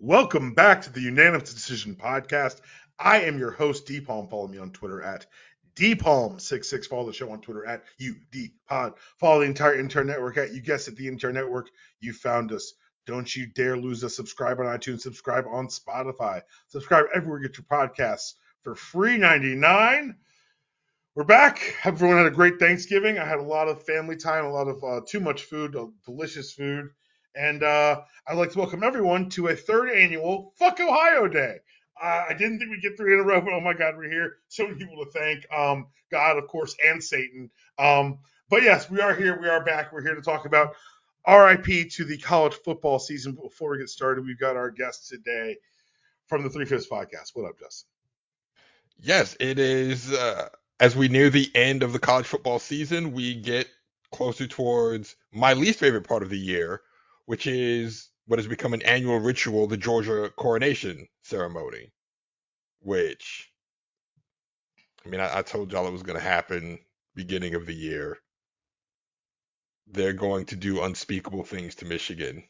Welcome back to the Unanimous Decision Podcast. I am your host, D Palm. Follow me on Twitter at DPalm66. Follow the show on Twitter at UDPod. Follow the entire MTR Network at, you guessed it, the MTR Network. You found us. Don't you dare lose a subscribe on iTunes, subscribe on Spotify, subscribe everywhere you get your podcasts for free 99. We're back. Everyone had a great Thanksgiving. I had a lot of family time, a lot of uh, too much food, uh, delicious food. And uh, I'd like to welcome everyone to a third annual Fuck Ohio Day. Uh, I didn't think we'd get three in a row, but oh my God, we're here. So many people to thank. Um, God, of course, and Satan. Um, but yes, we are here. We are back. We're here to talk about RIP to the college football season. Before we get started, we've got our guest today from the Three Fifths Podcast. What up, Justin? Yes, it is. Uh, as we near the end of the college football season, we get closer towards my least favorite part of the year, which is what has become an annual ritual, the Georgia coronation ceremony. Which, I mean, I, I told y'all it was going to happen beginning of the year. They're going to do unspeakable things to Michigan.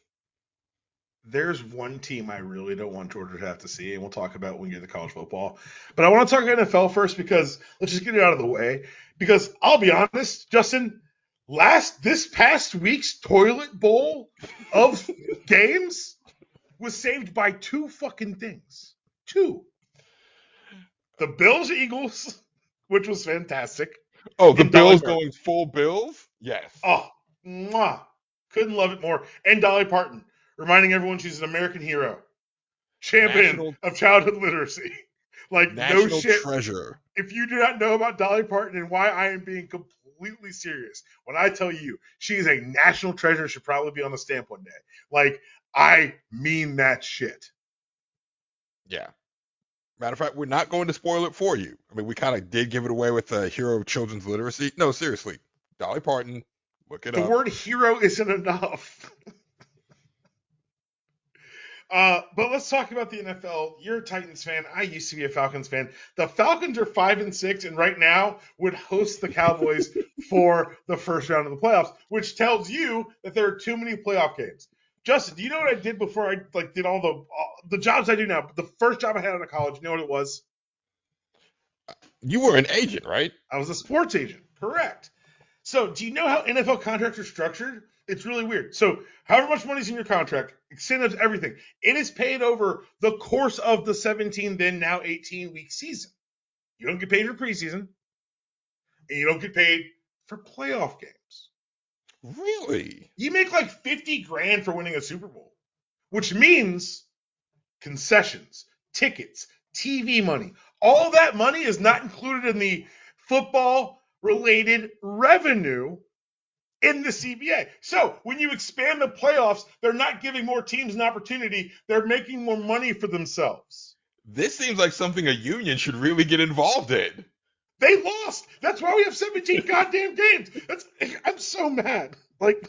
There's one team I really don't want Georgia to have to see, and we'll talk about when you get to college football. But I want to talk NFL first because let's just get it out of the way. Because I'll be honest, Justin, last this past week's toilet bowl of games was saved by two fucking things. Two. The Bills Eagles, which was fantastic. Oh, the Bills Parton. going full Bills? Yes. Oh, mwah. Couldn't love it more. And Dolly Parton, reminding everyone she's an American hero. Champion National- of childhood literacy. Like, National no shit. treasure. if you do not know about Dolly Parton and why I am being completely serious, when I tell you she is a national treasure, should probably be on the stamp one day. Like, I mean that shit. Yeah. Matter of fact, we're not going to spoil it for you. I mean, we kind of did give it away with the hero of children's literacy. No, seriously. Dolly Parton, look it The up. The word hero isn't enough. uh, but let's talk about the NFL. You're a Titans fan. I used to be a Falcons fan. The Falcons are five and six, and right now would host the Cowboys for the first round of the playoffs, which tells you that there are too many playoff games. Justin, do you know what I did before I like did all the all, the jobs I do now? The first job I had out of college, you know what it was? you were an agent, right? I was a sports agent. Correct. So, do you know how NFL contracts are structured? It's really weird. So, however much money's in your contract, incentives, everything, it is paid over the course of the 17, then now 18 week season. You don't get paid for preseason, and you don't get paid for playoff games. Really? You make like 50 grand for winning a Super Bowl, which means concessions, tickets, TV money. All that money is not included in the football related revenue in the CBA. So when you expand the playoffs, they're not giving more teams an opportunity, they're making more money for themselves. This seems like something a union should really get involved in. They lost. That's why we have 17 goddamn games. That's I'm so mad. Like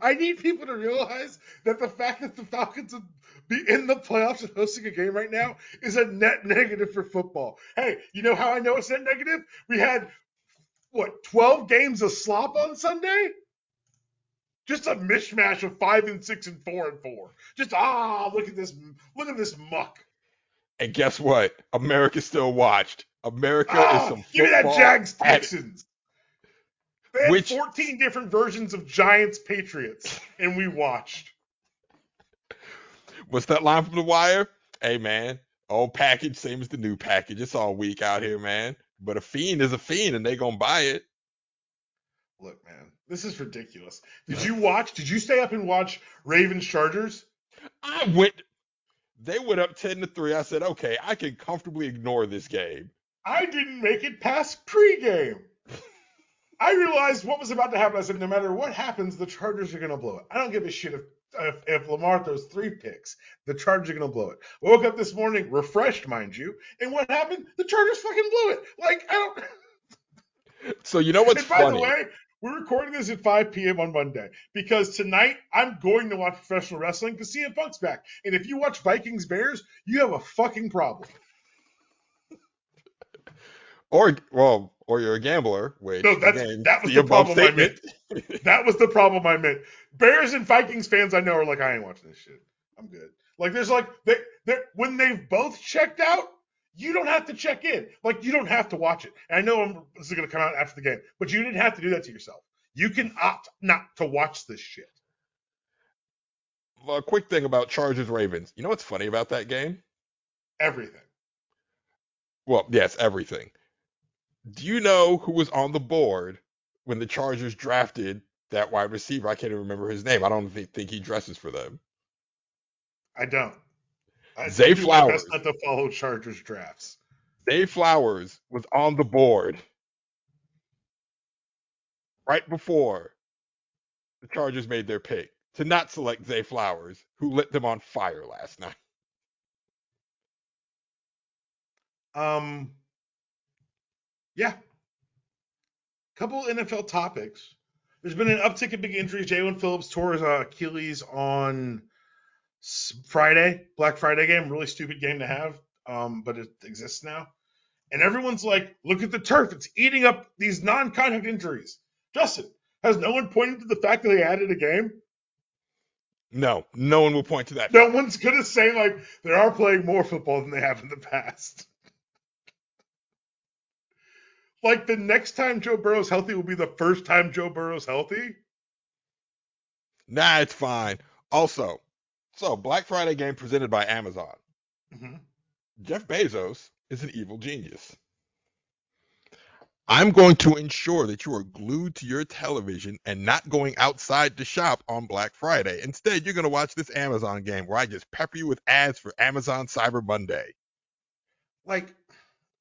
I need people to realize that the fact that the Falcons would be in the playoffs and hosting a game right now is a net negative for football. Hey, you know how I know it's net negative? We had what 12 games of slop on Sunday? Just a mishmash of five and six and four and four. Just ah, look at this, look at this muck. And guess what? America still watched. America Ah, is some give me that Jags. Texans. They had Which- 14 different versions of Giants Patriots, and we watched. What's that line from the wire? Hey man, old package, same as the new package. It's all weak out here, man. But a fiend is a fiend, and they gonna buy it. Look, man, this is ridiculous. Did you watch? Did you stay up and watch Ravens Chargers? I went. They went up ten to three. I said, okay, I can comfortably ignore this game. I didn't make it past pregame. I realized what was about to happen. I said, no matter what happens, the Chargers are going to blow it. I don't give a shit if, if, if Lamar throws three picks. The Chargers are going to blow it. Woke up this morning, refreshed, mind you, and what happened? The Chargers fucking blew it. Like, I don't. So you know what's and by funny? the way, we're recording this at 5 p.m. on Monday because tonight I'm going to watch professional wrestling because CM Punk's back. And if you watch Vikings Bears, you have a fucking problem. Or well, or you're a gambler. Which No, that's- again, that was the problem I statement. That was the problem I meant. Bears and Vikings fans I know are like, I ain't watching this shit. I'm good. Like there's like they they when they've both checked out, you don't have to check in. Like you don't have to watch it. And I know I'm, this is gonna come out after the game, but you didn't have to do that to yourself. You can opt not to watch this shit. Well, a quick thing about Chargers Ravens. You know what's funny about that game? Everything. Well, yes, everything. Do you know who was on the board when the Chargers drafted that wide receiver? I can't even remember his name. I don't think, think he dresses for them. I don't. I Zay my best not to follow Chargers drafts. Zay Flowers was on the board right before the Chargers made their pick to not select Zay Flowers, who lit them on fire last night. Um, yeah. Couple NFL topics. There's been an uptick in big injuries. Jaelan Phillips tore his uh, Achilles on Friday, Black Friday game. Really stupid game to have, um, but it exists now. And everyone's like, look at the turf. It's eating up these non contact injuries. Justin, has no one pointed to the fact that they added a game? No, no one will point to that. No one's going to say, like, they are playing more football than they have in the past. Like, the next time Joe Burrow's healthy will be the first time Joe Burrow's healthy. Nah, it's fine. Also, so Black Friday game presented by Amazon. Mhm. Jeff Bezos is an evil genius. I'm going to ensure that you are glued to your television and not going outside to shop on Black Friday. Instead, you're going to watch this Amazon game where I just pepper you with ads for Amazon Cyber Monday. Like,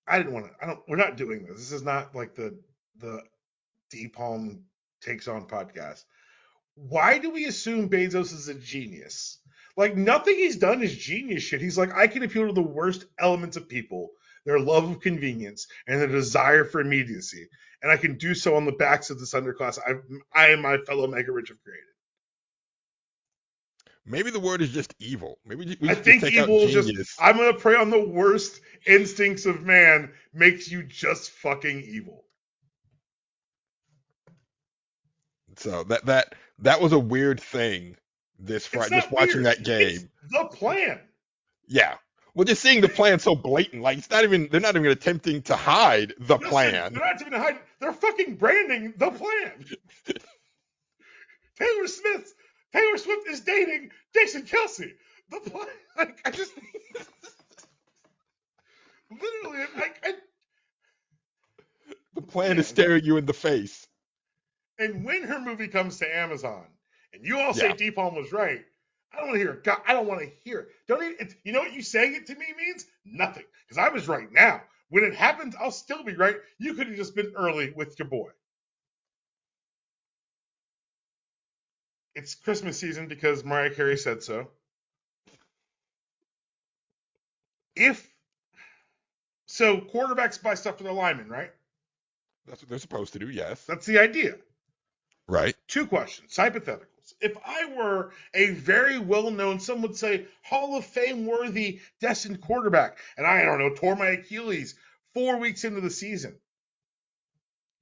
I didn't want to. I don't. We're not doing this. This is not like the the D Palm takes on podcast. Why do we assume Bezos is a genius? Like nothing he's done is genius shit. He's like, I can appeal to the worst elements of people, their love of convenience and their desire for immediacy, and I can do so on the backs of this underclass. I, I and my fellow mega rich have created. Maybe the word is just evil. Maybe we I think take out evil is just. I'm gonna prey on the worst instincts of man. Makes you just fucking evil. So that that that was a weird thing this Friday. Just watching weird. that game. It's the plan. Yeah. Well, just seeing the plan so blatant, like it's not even they're not even attempting to hide the Listen, plan. They're not even hiding. They're fucking branding the plan. Taylor Smith. Taylor Swift is dating Jason Kelce. The plan. Like, I just. Literally, I, I, The plan is staring you in the face. and when her movie comes to Amazon, and you all say Yeah. D Palm was right, I don't want to hear it. God, I don't want to hear it. Don't even. You know what you saying it to me means? Nothing. Because I was right now. When it happens, I'll still be right. You could have just been early with your boy. It's Christmas season because Mariah Carey said so. If so, quarterbacks buy stuff for their linemen, right? That's what they're supposed to do. Yes. That's the idea. Right. Two questions, hypotheticals. If I were a very well known, some would say Hall of Fame worthy destined quarterback, and I don't know, tore my Achilles four weeks into the season,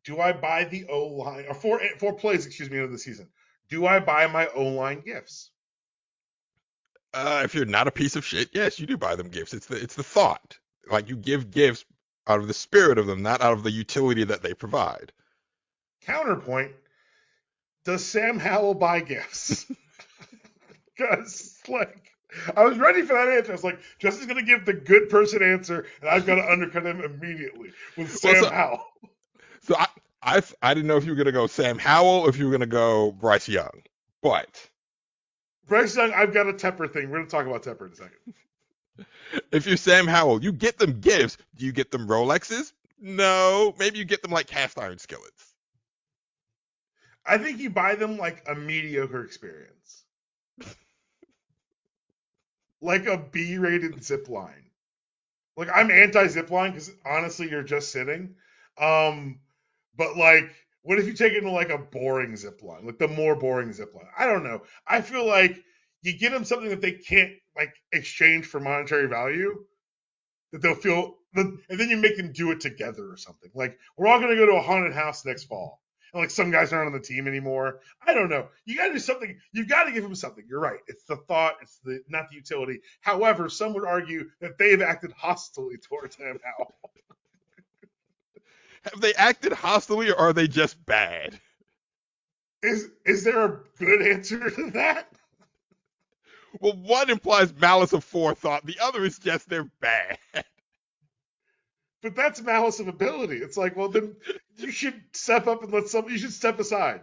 do I buy the O line, or four, four plays, excuse me, into the season? Do I buy my O line gifts? Uh, if you're not a piece of shit, yes, you do buy them gifts. It's the it's the thought. Like you give gifts out of the spirit of them, not out of the utility that they provide. Counterpoint Does Sam Howell buy gifts? Because, like, I was ready for that answer. I was like, Justin's going to give the good person answer, and I've got to undercut him immediately with Sam Well, so- Howell. So I I I didn't know if you were gonna go Sam Howell, if you were gonna go Bryce Young, but Bryce Young, I've got a Tepper thing. We're going to talk about Tepper in a second. if you're Sam Howell, you get them gifts. Do you get them Rolexes? No, maybe you get them like cast iron skillets. I think you buy them like a mediocre experience. like a B rated zip line. Like I'm anti zip line because honestly you're just sitting. Um but like what if you take it to like a boring zip line? Like the more boring zip line. I don't know. I feel like you give them something that they can't like exchange for monetary value that they'll feel and then you make them do it together or something. Like we're all gonna go to a haunted house next fall, and like some guys aren't on the team anymore. I don't know. You got to do something. You got to give them something. You're right. It's the thought. It's the not the utility. However, some would argue that they've acted hostilely towards him now. Have they acted hostilely or are they just bad? Is is there a good answer to that? Well, one implies malice of forethought. The other is just they're bad. But that's malice of ability. It's like, well, then you should step up and let some. You should step aside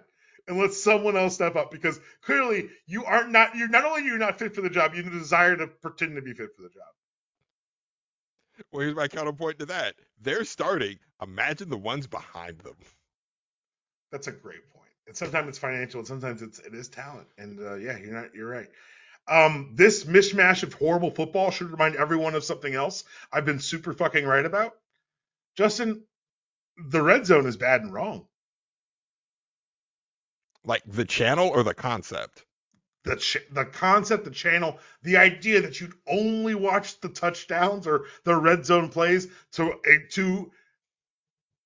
and let someone else step up because clearly you aren't not. You're not only you're not fit for the job. You have the desire to pretend to be fit for the job. Well, here's my counterpoint to that. They're starting. Imagine the ones behind them. That's a great point. And sometimes it's financial, and sometimes it's it is talent. And uh, yeah, you're not. You're right. Um, this mishmash of horrible football should remind everyone of something else I've been super fucking right about. Justin, the red zone is bad and wrong. Like the channel or the concept? The ch- the concept, the channel, the idea that you'd only watch the touchdowns or the red zone plays to eh, to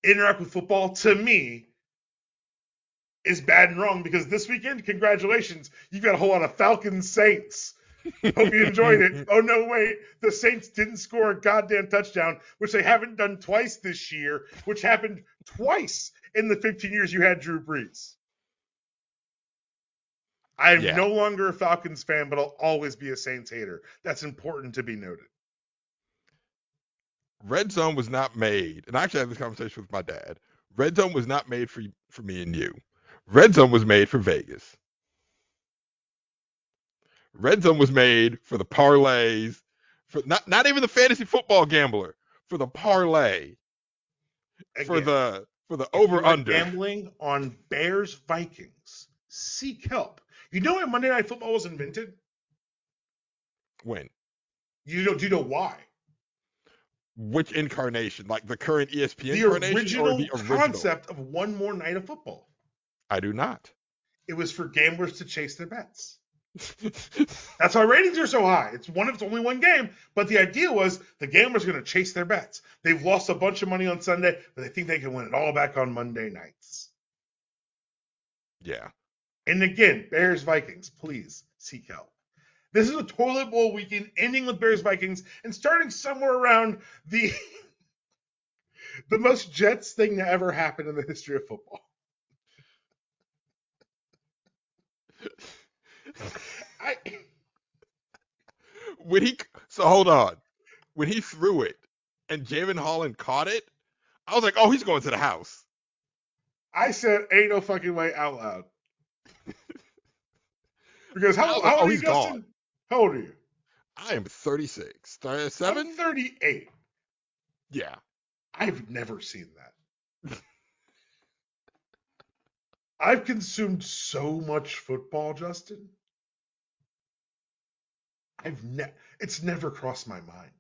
interact with football to me is bad and wrong because this weekend, congratulations, you've got a whole lot of Falcons Saints. Hope you enjoyed it. Oh no, wait, the Saints didn't score a goddamn touchdown, which they haven't done twice this year, which happened twice in the 15 years you had Drew Brees. I am Yeah. no longer a Falcons fan, but I'll always be a Saints hater. That's important to be noted. Red Zone was not made, and I actually had this conversation with my dad. Red Zone was not made for for me and you. Red Zone was made for Vegas. Red Zone was made for the parlays, for not not even the fantasy football gambler, for the parlay, for the for the over under gambling on Bears Vikings. Seek help. You know when Monday Night Football was invented? When? You know? Do you know why? Which incarnation? Like the current ESPN The incarnation original, or the original? concept of one more night of football. I do not. It was for gamblers to chase their bets. That's why ratings are so high. It's one of it's only one game, but the idea was the gamblers are going to chase their bets. They've lost a bunch of money on Sunday, but they think they can win it all back on Monday nights. yeah. And again, Bears Vikings, please seek help. This is a toilet bowl weekend ending with Bears Vikings and starting somewhere around the the most Jets thing to ever happen in the history of football. I when he so hold on when he threw it and Jevon Holland caught it i was like oh he's going to the house I said ain't no fucking way out loud. Because how, how old oh, are you, he's Justin? gone. How old are you? i am 36 I'm 37 38. yeah I've never seen that. I've consumed so much football, Justin. I've ne- it's never crossed my mind.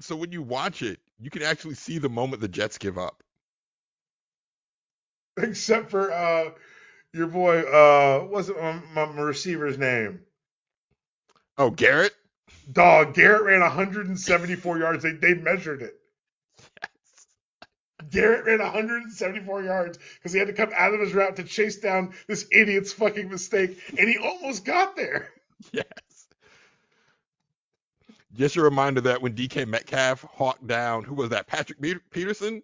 so when you watch it you can actually see the moment the jets give up Except for uh your boy uh what's it, my, my receiver's name? oh garrett Dog, Garrett ran 174 yards. They they measured it. Garrett ran 174 yards because he had to come out of his route to chase down this idiot's fucking mistake, and he almost got there. yes just a reminder that when dk metcalf hawked down who was that patrick Pe- peterson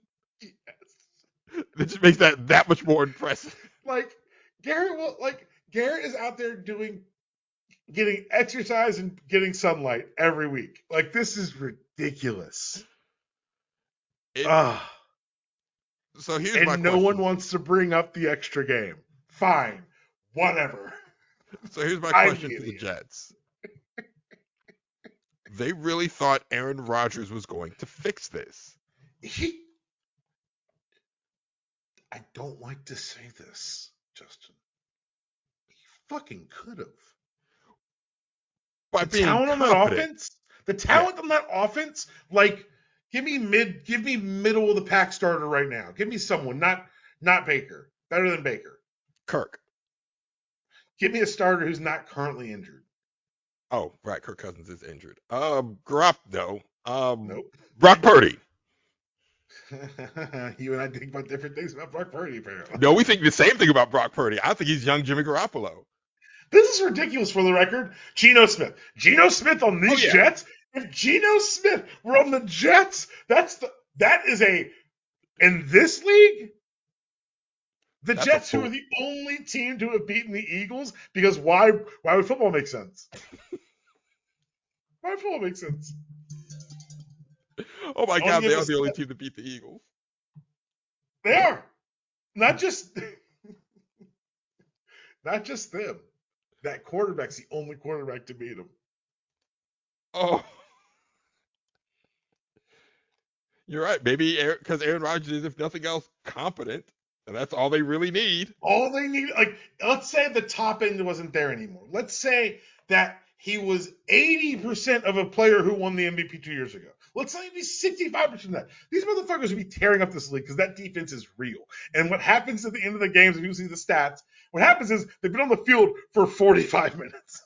it just makes that that much more impressive Like Garrett will like Garrett is out there doing getting exercise and getting sunlight every week. Like this is ridiculous. It- so here's my and no question. one wants to bring up the extra game. Fine, whatever. So here's my question to the. Jets. they really thought Aaron Rodgers was going to fix this. He, I don't like to say this, Justin. He fucking could have. By the being talent on that offense, the talent on that offense, like give me mid, give me middle of the pack starter right now. Give me someone, not not Baker, better than Baker. Kirk. Give me a starter who's not currently injured. Oh, right. Kirk Cousins is injured. Um, Garoppolo. Um, Nope. Brock Purdy. you and I think about different things about Brock Purdy, apparently. No, we think the same thing about Brock Purdy. I think he's young Jimmy Garoppolo. This is ridiculous for the record. Geno Smith. Geno Smith on these Oh, yeah. Jets. If Geno Smith were on the Jets, that's the that is a in this league. The That's Jets, who are the only team to have beaten the Eagles, because why? Why would football make sense? why would football make sense? Oh my God, they are the only team to beat the Eagles. They are not just not just them. That quarterback's the only quarterback to beat them. Oh. You're right. Maybe because Aaron Rodgers is, if nothing else, competent, and that's all they really need. All they need, like, let's say the top end wasn't there anymore. Let's say that he was 80% of a player who won the MVP two years ago. Let's say he's 65% of that. These motherfuckers would be tearing up this league because that defense is real. And what happens at the end of the games, if you see the stats, what happens is they've been on the field for 45 minutes.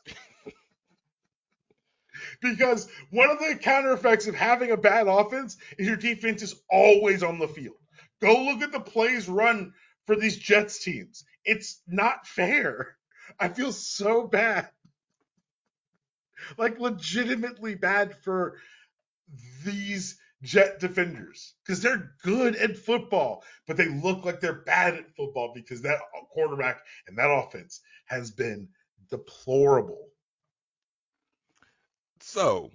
because one of the counter effects of having a bad offense is your defense is always on the field. Go look at the plays run for these Jets teams. It's not fair. I feel so bad. Like legitimately bad for these Jet defenders because they're good at football, but they look like they're bad at football because that quarterback and that offense has been deplorable. So,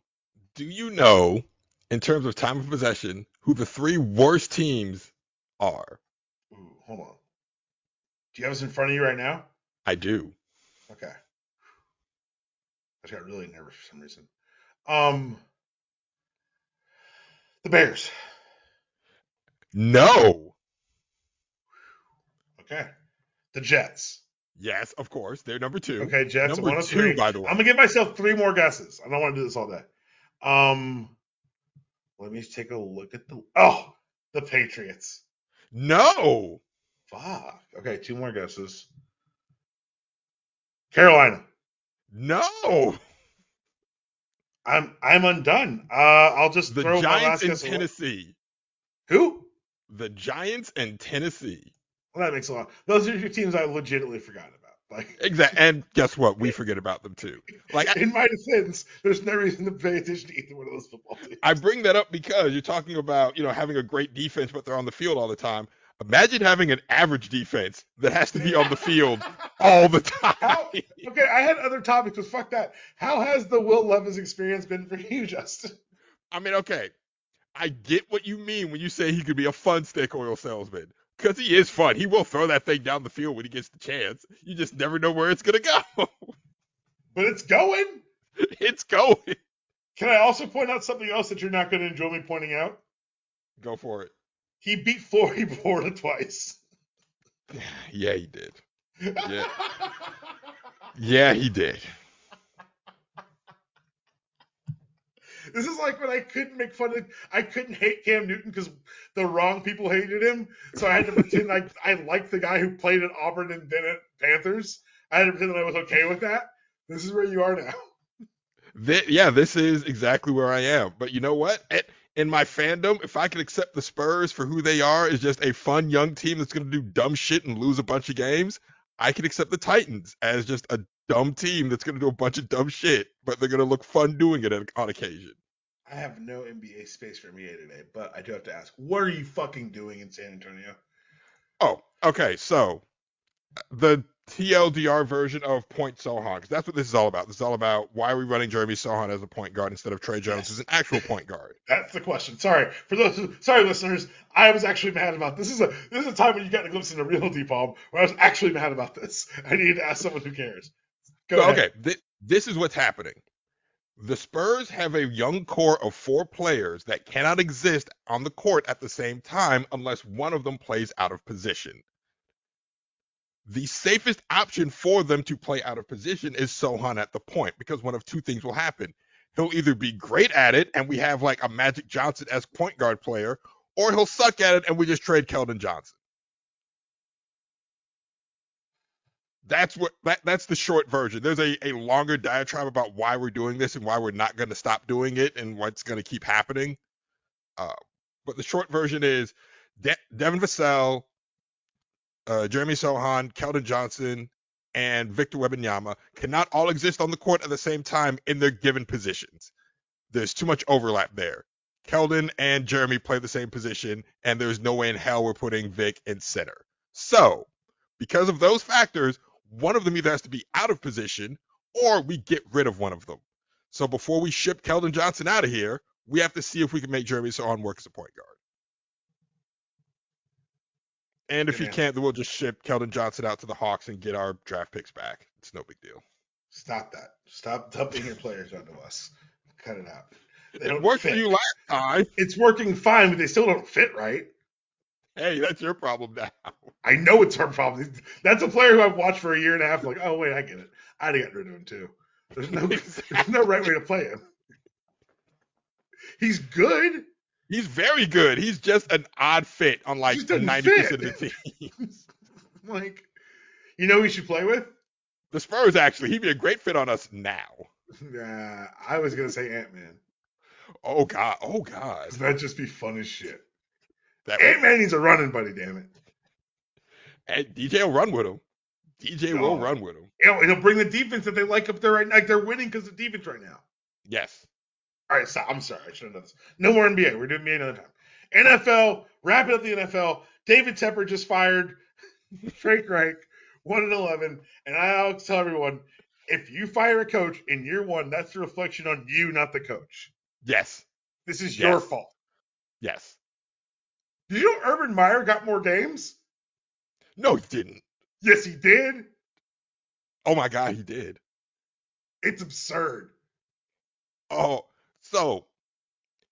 do you know, in terms of time of possession, who the three worst teams are? Ooh, hold on. Do you have us in front of you right now? I do. Okay. I just got really nervous for some reason. Um, the Bears. No. Okay. The Jets. Yes, of course. They're number two. Okay, Jets. Number one of two, by the way. I'm gonna give myself three more guesses. I don't want to do this all day. Um, let me take a look at the. Oh, the Patriots. No. Fuck. Okay, two more guesses. Carolina. No. I'm I'm undone. Uh, I'll just The throw Giants in guess. away. Tennessee. Who? The Giants and Tennessee. Well, that makes a lot. Those are two teams I legitimately forgot about. Like, Exactly. And guess what? We forget about them too. Like in my defense, there's no reason to pay attention to either one of those football teams. I bring that up because you're talking about, you know, having a great defense, but they're on the field all the time. Imagine having an average defense that has to be on the field all the time. How, okay, I had other topics, but fuck that. How has the Will Levis experience been for you, Justin? I mean, okay, I get what you mean when you say he could be a fun steak oil salesman. Because he is fun. He will throw that thing down the field when he gets the chance. You just never know where it's going to go. But it's going. it's going. Can I also point out something else that you're not going to enjoy me pointing out? Go for it. He beat Florida Florida twice. Yeah, he did. Yeah. Yeah, he did. This is like when I couldn't make fun of, I couldn't hate Cam Newton because the wrong people hated him. So I had to pretend like I liked the guy who played at Auburn and then at Panthers. I had to pretend that I was okay with that. This is where you are now. Thi- yeah, this is exactly where I am. But you know what? At, in my fandom, if I can accept the Spurs for who they are, is just a fun young team that's going to do dumb shit and lose a bunch of games, I can accept the Titans as just a dumb team that's going to do a bunch of dumb shit, but they're going to look fun doing it on occasion. I have no NBA space for me today, but I do have to ask, what are you fucking doing in San Antonio? Oh, okay. So the TLDR version of Point Sochan, because that's what this is all about. This is all about why are we running Jeremy Sochan as a point guard instead of Tre Jones as an actual point guard. That's the question. Sorry for those. Who, sorry, listeners. I was actually mad about this. Is a this is a time when you got a glimpse into real D Palm where I was actually mad about this. I needed to ask someone who cares. Go So, ahead. okay, thi- this is what's happening. The Spurs have a young core of four players that cannot exist on the court at the same time unless one of them plays out of position. The safest option for them to play out of position is Sochan at the point because one of two things will happen. He'll either be great at it and we have like a Magic Johnson as point guard player, or he'll suck at it and we just trade Keldon Johnson. that's what that, that's the short version. There's a, a longer diatribe about why we're doing this and why we're not going to stop doing it and what's going to keep happening. Uh, but the short version is De- Devin Vassell, uh, Jeremy Sochan, Keldon Johnson, and Victor Wembanyama cannot all exist on the court at the same time in their given positions. There's too much overlap there. Keldon and Jeremy play the same position, and there's no way in hell we're putting Vic in center. So, because of those factors, one of them either has to be out of position or we get rid of one of them. So before we ship Keldon Johnson out of here, we have to see if we can make Jeremy Sochan work as a point guard. And if Yeah. he can't, then we'll just ship Keldon Johnson out to the Hawks and get our draft picks back. It's no big deal. Stop that. Stop dumping your players onto us. Cut it out. They It worked for you last time. It's working fine, but they still don't fit right. Hey, that's your problem now. I know it's our problem. That's a player who I've watched for a year and a half. Like, oh wait, I get it. I'd have gotten rid of him too. There's no, there's no right way to play him. He's good. He's very good. He's just an odd fit on like ninety percent of the teams. like, you know, who we should play with. The Spurs actually, he'd be a great fit on us now. Nah, I was gonna say Ant Man. Oh god, oh god. That'd just be fun as shit. That Ant Man needs a running buddy. Damn it. and DJ will run with him. DJ will Oh. run with him. Know, he'll bring the defense that they like up there right now. Like they're winning because of defense right now. Yes. All right, so I'm sorry, I should have done this. No more NBA. We're doing NBA another time. NFL, wrapping up the NFL. David Tepper just fired Frank Reich, one and eleven. And I always tell everyone, if you fire a coach in year one, that's a reflection on you, not the coach. Yes. This is your fault. Yes. Did you know Urban Meyer got more games? No, he didn't. Yes, he did. Oh my god, he did. It's absurd. Oh, so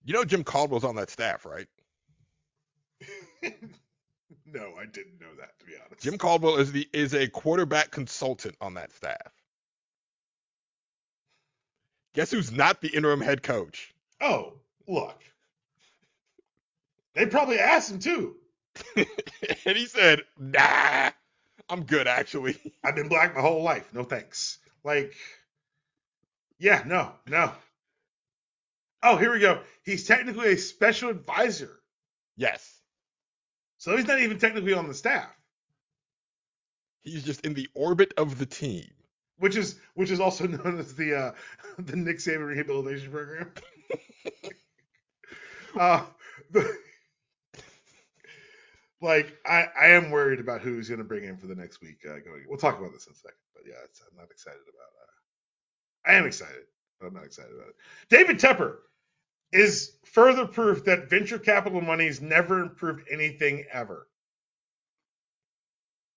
you know Jim Caldwell's on that staff, right? no, I didn't know that to be honest. Jim Caldwell is the is a quarterback consultant on that staff. Guess who's not the interim head coach? Oh, look. They probably asked him too. and he said, "Nah, I'm good actually." I've been black my whole life. No thanks. Like, yeah, no, no. Oh, here we go. He's technically a special advisor. yes, So he's not even technically on the staff, he's just in the orbit of the team. which is which is also known as the uh the Nick Saban rehabilitation program. uh the, like I, I am worried about who he's going to bring in for the next week uh, going. We'll talk about this in a second, but yeah, it's, I'm not excited about. Uh, I am excited, I'm not excited about it. David Tepper is further proof that venture capital money has never improved anything ever.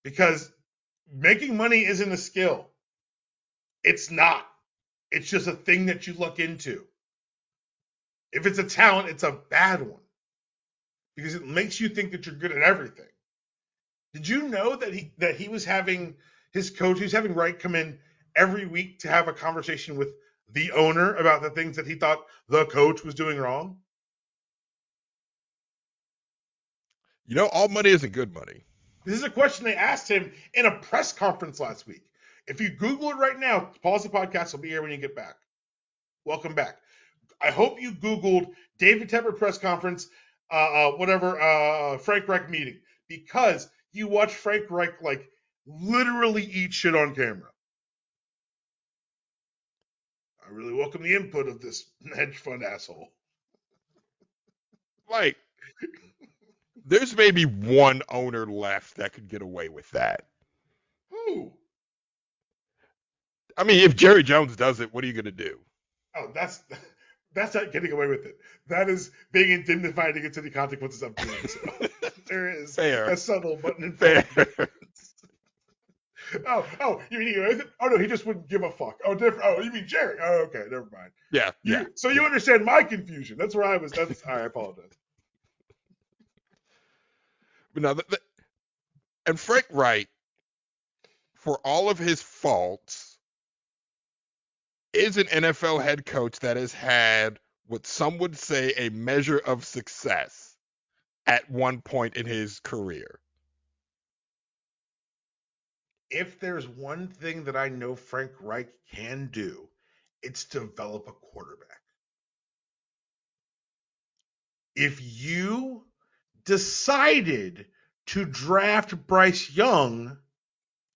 Because making money isn't a skill. It's not. It's just a thing that you look into. If it's a talent, it's a bad one because it makes you think that you're good at everything. Did you know that he that he was having his coach, he was having Reich come in every week to have a conversation with the owner about the things that he thought the coach was doing wrong? You know, all money isn't good money. This is a question they asked him in a press conference last week. If you Google it right now, pause the podcast. I'll be here when you get back. Welcome back. I hope you Googled David Tepper press conference, uh, uh, whatever, uh, Frank Reich meeting, because you watch Frank Reich like literally eat shit on camera. I really welcome the input of this hedge fund asshole. Like, there's maybe one owner left that could get away with that. Who? I mean, if Jerry Jones does it, what are you gonna do? Oh, that's that's not getting away with it. That is being indemnified against any consequences of doing so. there is Fair. a subtle button in Fair. Oh, oh, you mean he? Oh no, he just wouldn't give a fuck. Oh, different. Oh, you mean Jerry? Oh, okay, never mind. yeah, You, yeah. So you understand my confusion? That's where I was. That's I apologize. But now, the, the, and Frank Reich, for all of his faults, is an NFL head coach that has had what some would say a measure of success at one point in his career. If there's one thing that I know Frank Reich can do, it's develop a quarterback. If you decided to draft Bryce Young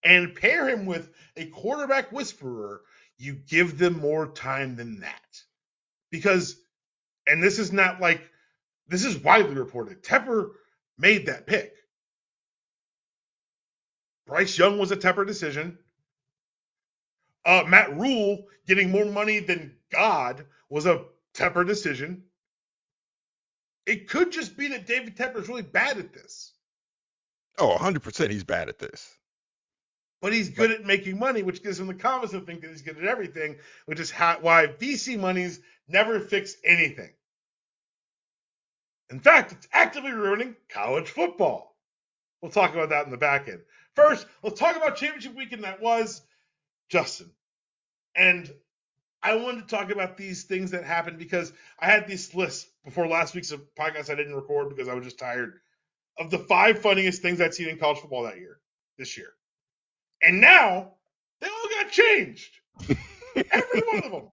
and pair him with a quarterback whisperer, you give them more time than that. Because, and this is not like, this is widely reported. Tepper made that pick. Bryce Young was a Tepper decision. Uh, Matt Rhule getting more money than God was a Tepper decision. It could just be that David Tepper is really bad at this. Oh, 100% he's bad at this. But he's good at making money, which gives him the confidence to think that he's good at everything, which is how, why VC monies never fix anything. In fact, it's actively ruining college football. We'll talk about that in the back end. First, let's talk about championship weekend that was Justin. And I wanted to talk about these things that happened because I had this list before last week's podcast I didn't record because I was just tired of the five funniest things I'd seen in college football that year, this year. And now they all got changed. Every one of them.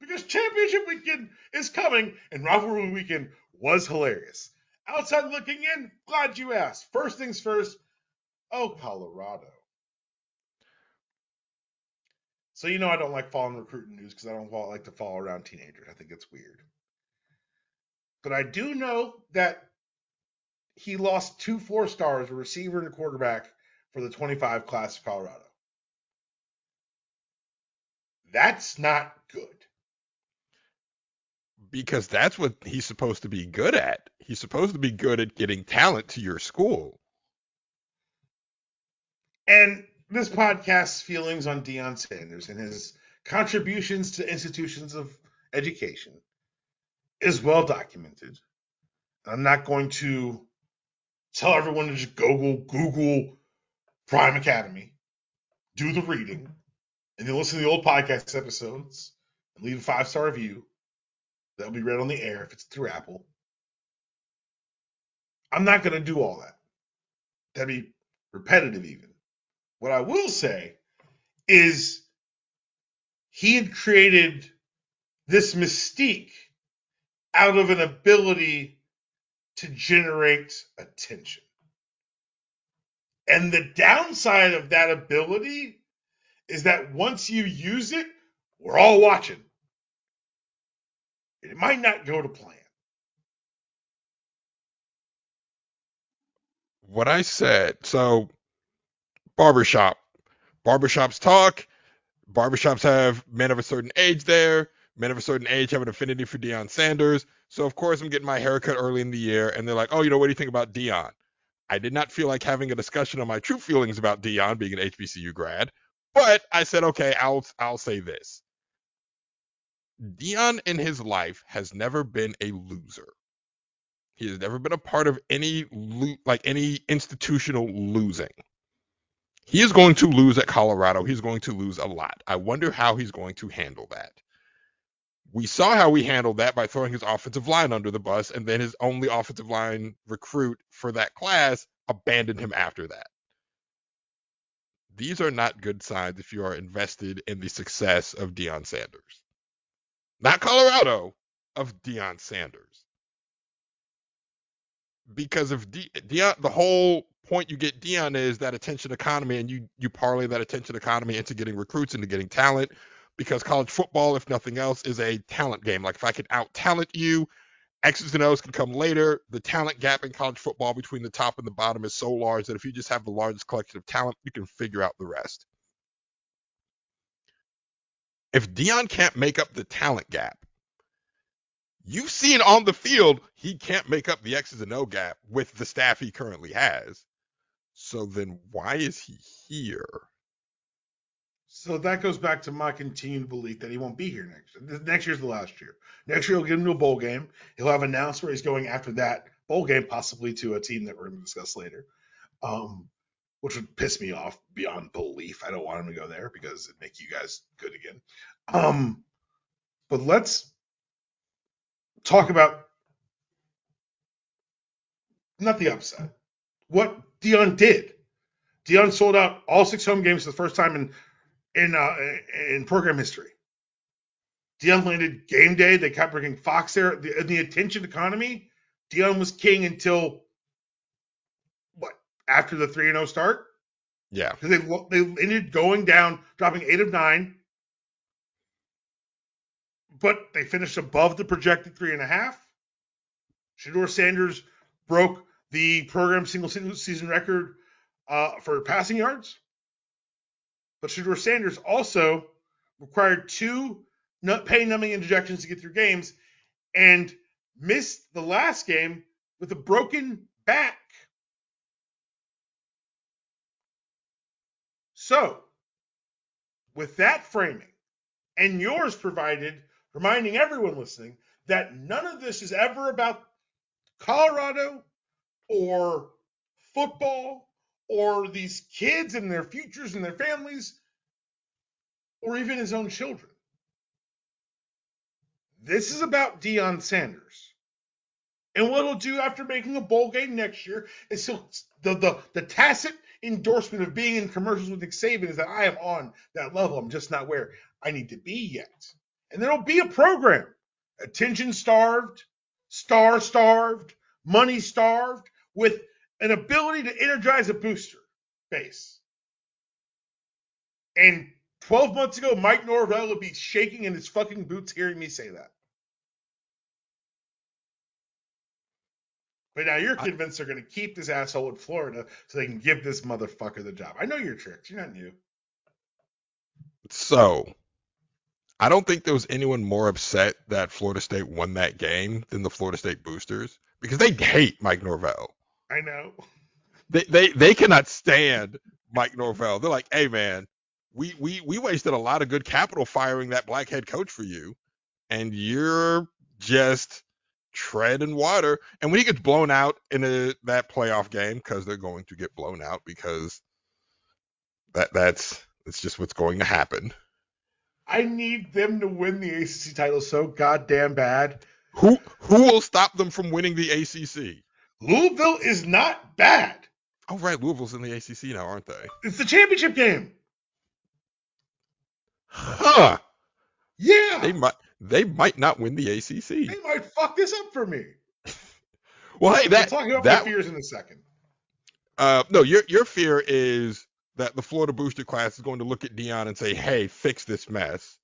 Because championship weekend is coming and rivalry weekend was hilarious. Outside looking in, glad you asked. First things first, oh, Colorado. So you know I don't like following recruiting news because I don't like to follow around teenagers. I think it's weird. But I do know that he lost two four stars, a receiver and a quarterback, for the 25 class of Colorado. That's not good. Because that's what he's supposed to be good at. He's supposed to be good at getting talent to your school. And this podcast's feelings on Deion Sanders and his contributions to institutions of education is well documented. I'm not going to tell everyone to just Google Google Prime Academy, do the reading, and then listen to the old podcast episodes and leave a five star review. That'll be read on the air if it's through Apple. I'm not going to do all that. That'd be repetitive, even. What I will say is he had created this mystique out of an ability to generate attention. And the downside of that ability is that once you use it, we're all watching. It might not go to plan. What I said, so barbershop. Barbershops talk. Barbershops have men of a certain age there. Men of a certain age have an affinity for Deion Sanders. So of course I'm getting my haircut early in the year, and they're like, "Oh, you know, what do you think about Deion?" I did not feel like having a discussion on my true feelings about Deion being an HBCU grad, but I said, "Okay, I'll I'll say this." Deion in his life has never been a loser. He has never been a part of any lo- like any institutional losing. He is going to lose at Colorado. He's going to lose a lot. I wonder how he's going to handle that. We saw how he handled that by throwing his offensive line under the bus, and then his only offensive line recruit for that class abandoned him after that. These are not good signs if you are invested in the success of Deion Sanders. Not Colorado, of Deion Sanders. Because of De- the whole point you get Deion is that attention economy, and you you parlay that attention economy into getting recruits, into getting talent. Because college football, if nothing else, is a talent game. Like if I can out talent you, X's and O's can come later. The talent gap in college football between the top and the bottom is so large that if you just have the largest collection of talent, you can figure out the rest. If Deion can't make up the talent gap, you've seen on the field he can't make up the X's and O gap with the staff he currently has. So then why is he here? So that goes back to my continued belief that he won't be here next year. Next year's the last year. Next year he'll get him a bowl game. He'll have announced where he's going after that bowl game, possibly to a team that we're going to discuss later, um, which would piss me off beyond belief. I don't want him to go there because it'd make you guys good again. Um, but let's talk about not the upside. What Deion did Deion sold out all six home games for the first time in in uh, in program history. Deion landed game day. They kept bringing Fox there. The, the attention economy, Deion was king until what? After the 3 and 0 start? Yeah. Because they, they ended going down, dropping eight of nine. But they finished above the projected three and a half. Shedeur Sanders broke the program single season record uh, for passing yards. But Shedeur Sanders also required two pain numbing injections to get through games and missed the last game with a broken back. So, with that framing and yours provided, reminding everyone listening that none of this is ever about Colorado or football or these kids and their futures and their families or even his own children. This is about Deion Sanders. And what he'll do after making a bowl game next year is he'll, the, the, the tacit endorsement of being in commercials with Nick Saban is that I am on that level. I'm just not where I need to be yet. And there'll be a program, attention starved, star starved, money starved, with an ability to energize a booster base. And 12 months ago, Mike Norvell would be shaking in his fucking boots hearing me say that. But now you're convinced they're going to keep this asshole in Florida so they can give this motherfucker the job. I know your tricks. You're not new. So, I don't think there was anyone more upset that Florida State won that game than the Florida State boosters because they hate Mike Norvell. I know. They they they cannot stand Mike Norvell. They're like, hey man, we we we wasted a lot of good capital firing that black head coach for you, and you're just treading water. And when he gets blown out in a, that playoff game, because they're going to get blown out because that that's that's just what's going to happen. I need them to win the ACC title so goddamn bad. Who who will stop them from winning the ACC? Louisville is not bad. Oh right, Louisville's in the ACC now, aren't they? It's the championship game. Huh. Yeah. They might they might not win the ACC. They might fuck this up for me. well, hey, that we'll talk about that, my fears in a second. Uh, no, your your fear is that the Florida booster class is going to look at Deion and say, "Hey, fix this mess."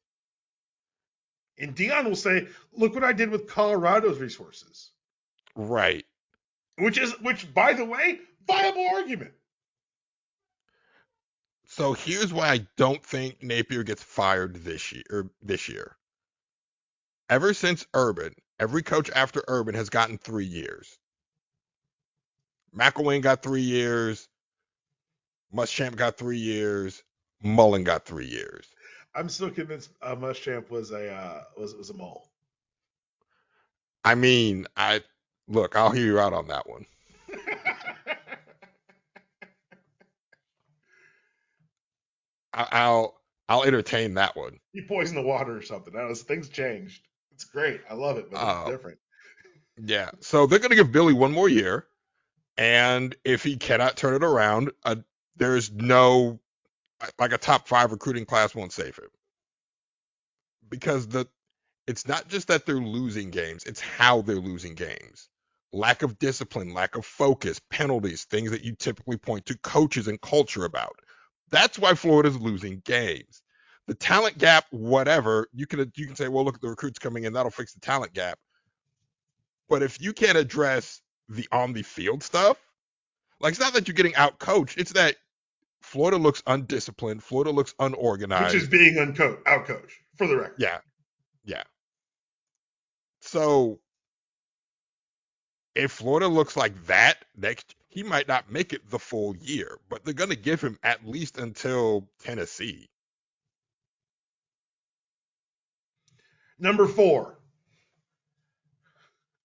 And Deion will say, "Look what I did with Colorado's resources." Right. Which is, which, by the way, viable argument. So here's why I don't think Napier gets fired this year. Er, this year, ever since Urban, every coach after Urban has gotten three years. McElwain got three years. Muschamp got three years. Mullen got three years. I'm still convinced uh, Muschamp was a uh, was was a mole. I mean, I look. I'll hear you out on that one. I'll I'll entertain that one. He poisoned the water or something. I was, things changed. It's great. I love it, but it's uh, different. Yeah. So they're gonna give Billy one more year, and if he cannot turn it around, uh, there's no like a top five recruiting class won't save him because the it's not just that they're losing games; it's how they're losing games. Lack of discipline, lack of focus, penalties, things that you typically point to coaches and culture about. That's why Florida's losing games. The talent gap, whatever, you can you can say, well, look at the recruits coming in, that'll fix the talent gap. But if you can't address the on the field stuff, like it's not that you're getting out coached, it's that Florida looks undisciplined, Florida looks unorganized. Which is being unco- outcoached, for the record. Yeah. Yeah. So if Florida looks like that next he might not make it the full year, but they're going to give him at least until Tennessee. Number four,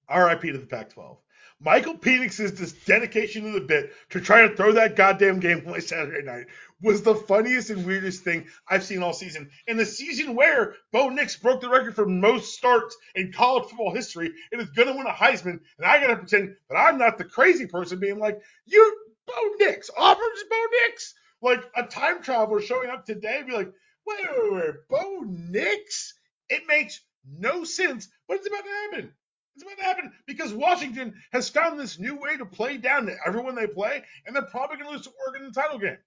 RIP to the Pac 12. Michael Penix's dedication to the bit to try to throw that goddamn game away Saturday night was the funniest and weirdest thing I've seen all season. In the season where Bo Nix broke the record for most starts in college football history and is going to win a Heisman, and I got to pretend that I'm not the crazy person being like, you Bo Nix. Auburn's Bo Nix. Like a time traveler showing up today be like, wait, wait, wait, Bo Nix? It makes no sense, but it's about to happen. It's about to happen because Washington has found this new way to play down to everyone they play, and they're probably going to lose to Oregon in the title game.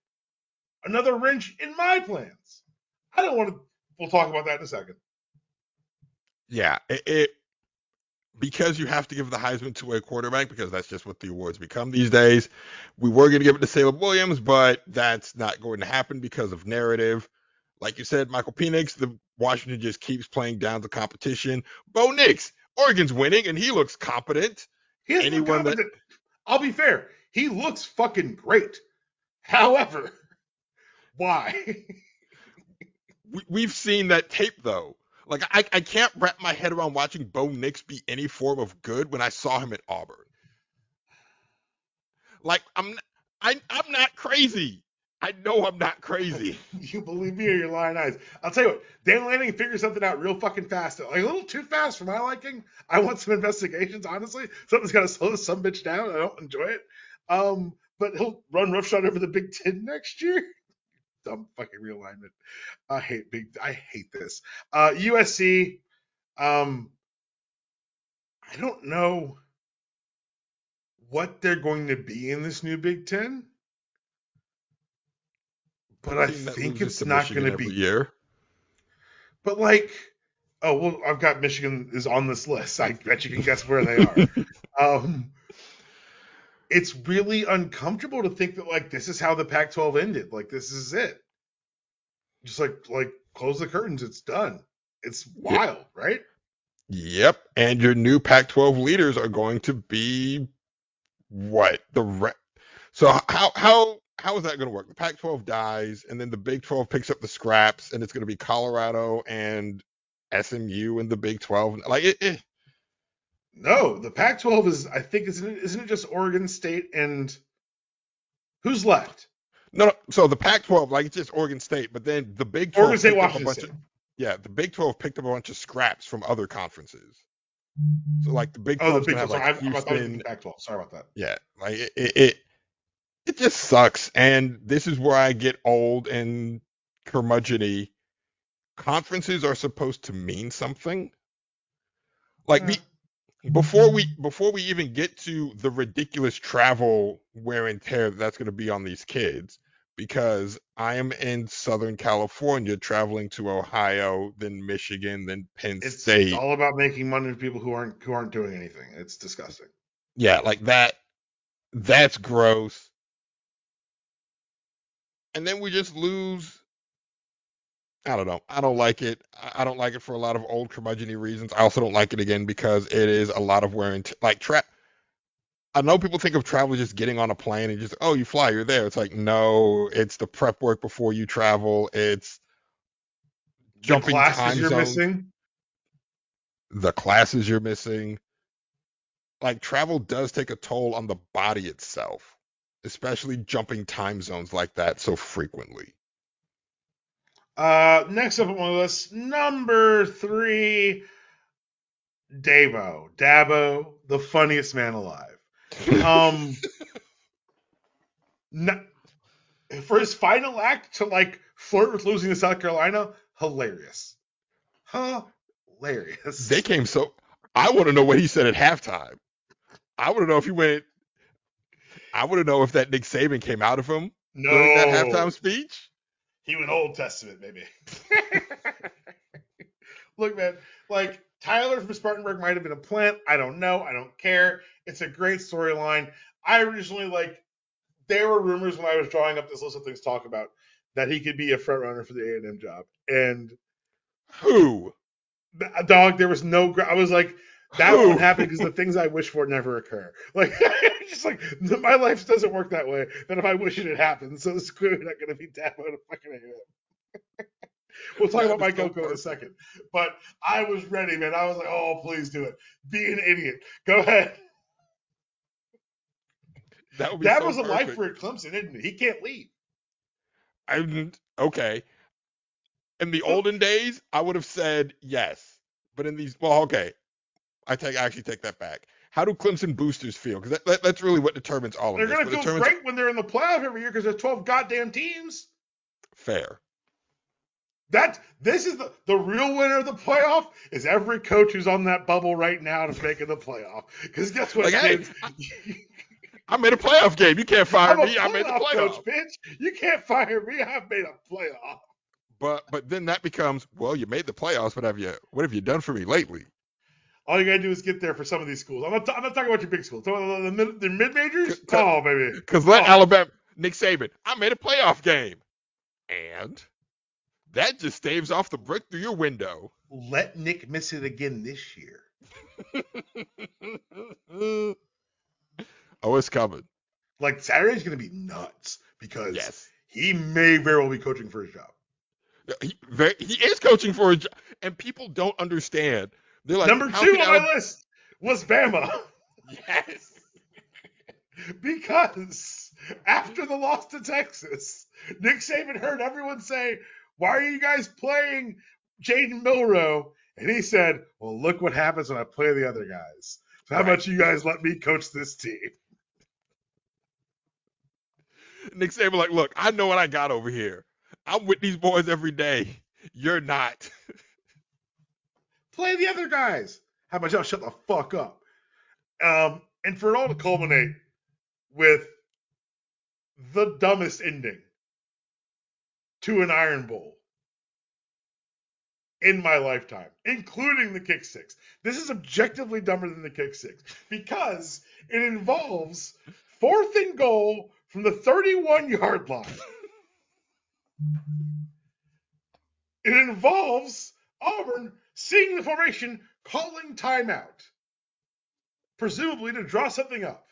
Another wrench in my plans. I don't want to. We'll talk about that in a second. Yeah, it, it because you have to give the Heisman to a quarterback because that's just what the awards become these days. We were going to give it to Caleb Williams, but that's not going to happen because of narrative. Like you said, Michael Penix, the Washington just keeps playing down the competition. Bo Nix, Oregon's winning and he looks competent. He Anyone competent. that I'll be fair, he looks fucking great. However, why? we, have seen that tape though. Like I, I can't wrap my head around watching Bo Nix be any form of good when I saw him at Auburn. Like I'm I I'm not crazy. I know I'm not crazy. you believe me or your lying eyes. I'll tell you what, Dan Lanning figured something out real fucking fast. Like a little too fast for my liking. I want some investigations, honestly. Something's gotta slow this some bitch down. I don't enjoy it. Um, but he'll run roughshod over the Big Ten next year dumb fucking realignment. I hate big. I hate this. Uh, USC. Um, I don't know what they're going to be in this new Big Ten, but I think it's not going to be year. But like, oh well, I've got Michigan is on this list. I bet you can guess where they are. um, it's really uncomfortable to think that like this is how the Pac-12 ended. Like this is it. Just like like close the curtains. It's done. It's wild, yep. right? Yep. And your new Pac-12 leaders are going to be what the re- so how how how is that going to work? The Pac-12 dies, and then the Big 12 picks up the scraps, and it's going to be Colorado and SMU in the Big 12. Like it, it no, the Pac-12 is. I think isn't it, isn't it just Oregon State and who's left? No, no, so the Pac-12, like it's just Oregon State, but then the Big 12 Oregon State, Washington State. Of, yeah, the Big 12 picked up a bunch of scraps from other conferences. So like the Big 12 oh, the Big 12 have, like, Houston, Pac-12. Sorry about that. Yeah, like it, it, it, just sucks, and this is where I get old and curmudgeony. Conferences are supposed to mean something. Like yeah. Mm-hmm. before we before we even get to the ridiculous travel wear and tear that's going to be on these kids because I am in Southern California traveling to Ohio, then Michigan, then Penn it's State. It's all about making money to people who aren't who aren't doing anything. It's disgusting. Yeah, like that that's gross. And then we just lose I don't know. I don't like it. I don't like it for a lot of old curmudgeony reasons. I also don't like it again because it is a lot of wearing. t- like trap I know people think of travel just getting on a plane and just oh you fly you're there. It's like no, it's the prep work before you travel. It's jumping the classes you're zones. missing. The classes you're missing. Like travel does take a toll on the body itself, especially jumping time zones like that so frequently. Uh, next up on my list, number three, Dabo, Dabo, the funniest man alive. Um, for his final act to like flirt with losing to South Carolina, hilarious, huh? hilarious. They came so. I want to know what he said at halftime. I want to know if he went. I want to know if that Nick Saban came out of him no. during that halftime speech. He went Old Testament, maybe. Look, man, like Tyler from Spartanburg might have been a plant. I don't know. I don't care. It's a great storyline. I originally like there were rumors when I was drawing up this list of things to talk about that he could be a front runner for the A and M job. And who? Dog, there was no. I was like, that won't happen because the things I wish for never occur. Like, just like my life doesn't work that way. Then if I wish it, it happens. So it's clearly not going to be Dabo to fucking A&M. we'll talk about Mike Elko in a second. But I was ready, man. I was like, oh, please do it. Be an idiot. Go ahead. That, that so was a life for Clemson, isn't it? He can't leave. I'm okay. In the olden days, I would have said yes, but in these, well, okay, I take I actually take that back. how do Clemson boosters feel? Because that, that, that's really what determines all of They're this. going to feel determines- great when they're in the playoff every year because there's 12 goddamn teams. Fair. That this is the the real winner of the playoff is every coach who's on that bubble right now to making the playoff. Because guess what, Like, hey? I made a playoff game. You can't fire me. I made the playoff coach, bitch. You can't fire me. I've made a playoff. But but then that becomes well, you made the playoffs. What have you what have you done for me lately? All you gotta do is get there for some of these schools. I'm not, I'm not talking about your big schools. I'm talking about the, mid, the mid majors. Oh, baby. Because let Oh. Alabama Nick Saban, I made a playoff game, and that just staves off the brick through your window. Let Nick miss it again this year. oh, it's coming. Like Saturday's gonna be nuts because Yes. he may very well be coaching for his job. He, very, he is coaching for a job, and people don't understand. They're like Number two on Alabama- my list was Bama. Yes. because after the loss to Texas, Nick Saban heard everyone say, Why are you guys playing Jalen Milroe? And he said, Well, look what happens when I play the other guys. So how Right. about you guys let me coach this team? Nick Saban like, look, I know what I got over here. I'm with these boys every day. You're not. Play the other guys. How about y'all shut the fuck up? Um, and for it all to culminate with the dumbest ending to an Iron Bowl in my lifetime, including the kick six. This is objectively dumber than the kick six because it involves fourth and goal from the 31 yard line. It involves Auburn seeing the formation, calling timeout, presumably to draw something up.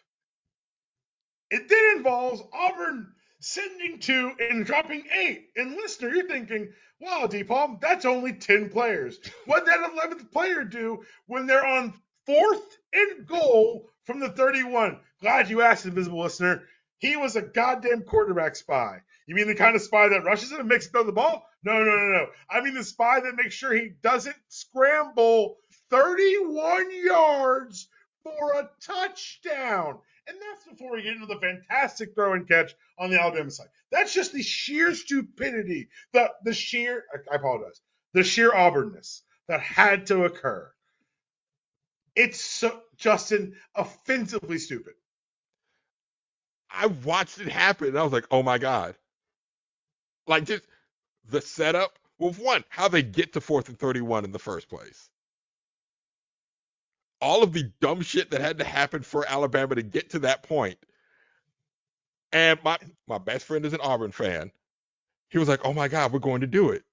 It then involves Auburn sending two and dropping eight. And listener, you're thinking, wow, D Palm, that's only 10 players. What did that 11th player do when they're on fourth and goal from the 31? Glad you asked, invisible listener. He was a goddamn quarterback spy. You mean the kind of spy that rushes and makes throw the ball? No, no, no, no. I mean the spy that makes sure he doesn't scramble 31 yards for a touchdown. And that's before we get into the fantastic throw and catch on the Alabama side. That's just the sheer stupidity, the the sheer I apologize, the sheer Auburnness that had to occur. It's so Justin offensively stupid. I watched it happen and I was like, oh my God. Like just the setup. Well, one, how they get to fourth and 31 in the first place. All of the dumb shit that had to happen for Alabama to get to that point. And my my best friend is an Auburn fan. He was like, "Oh my God, we're going to do it."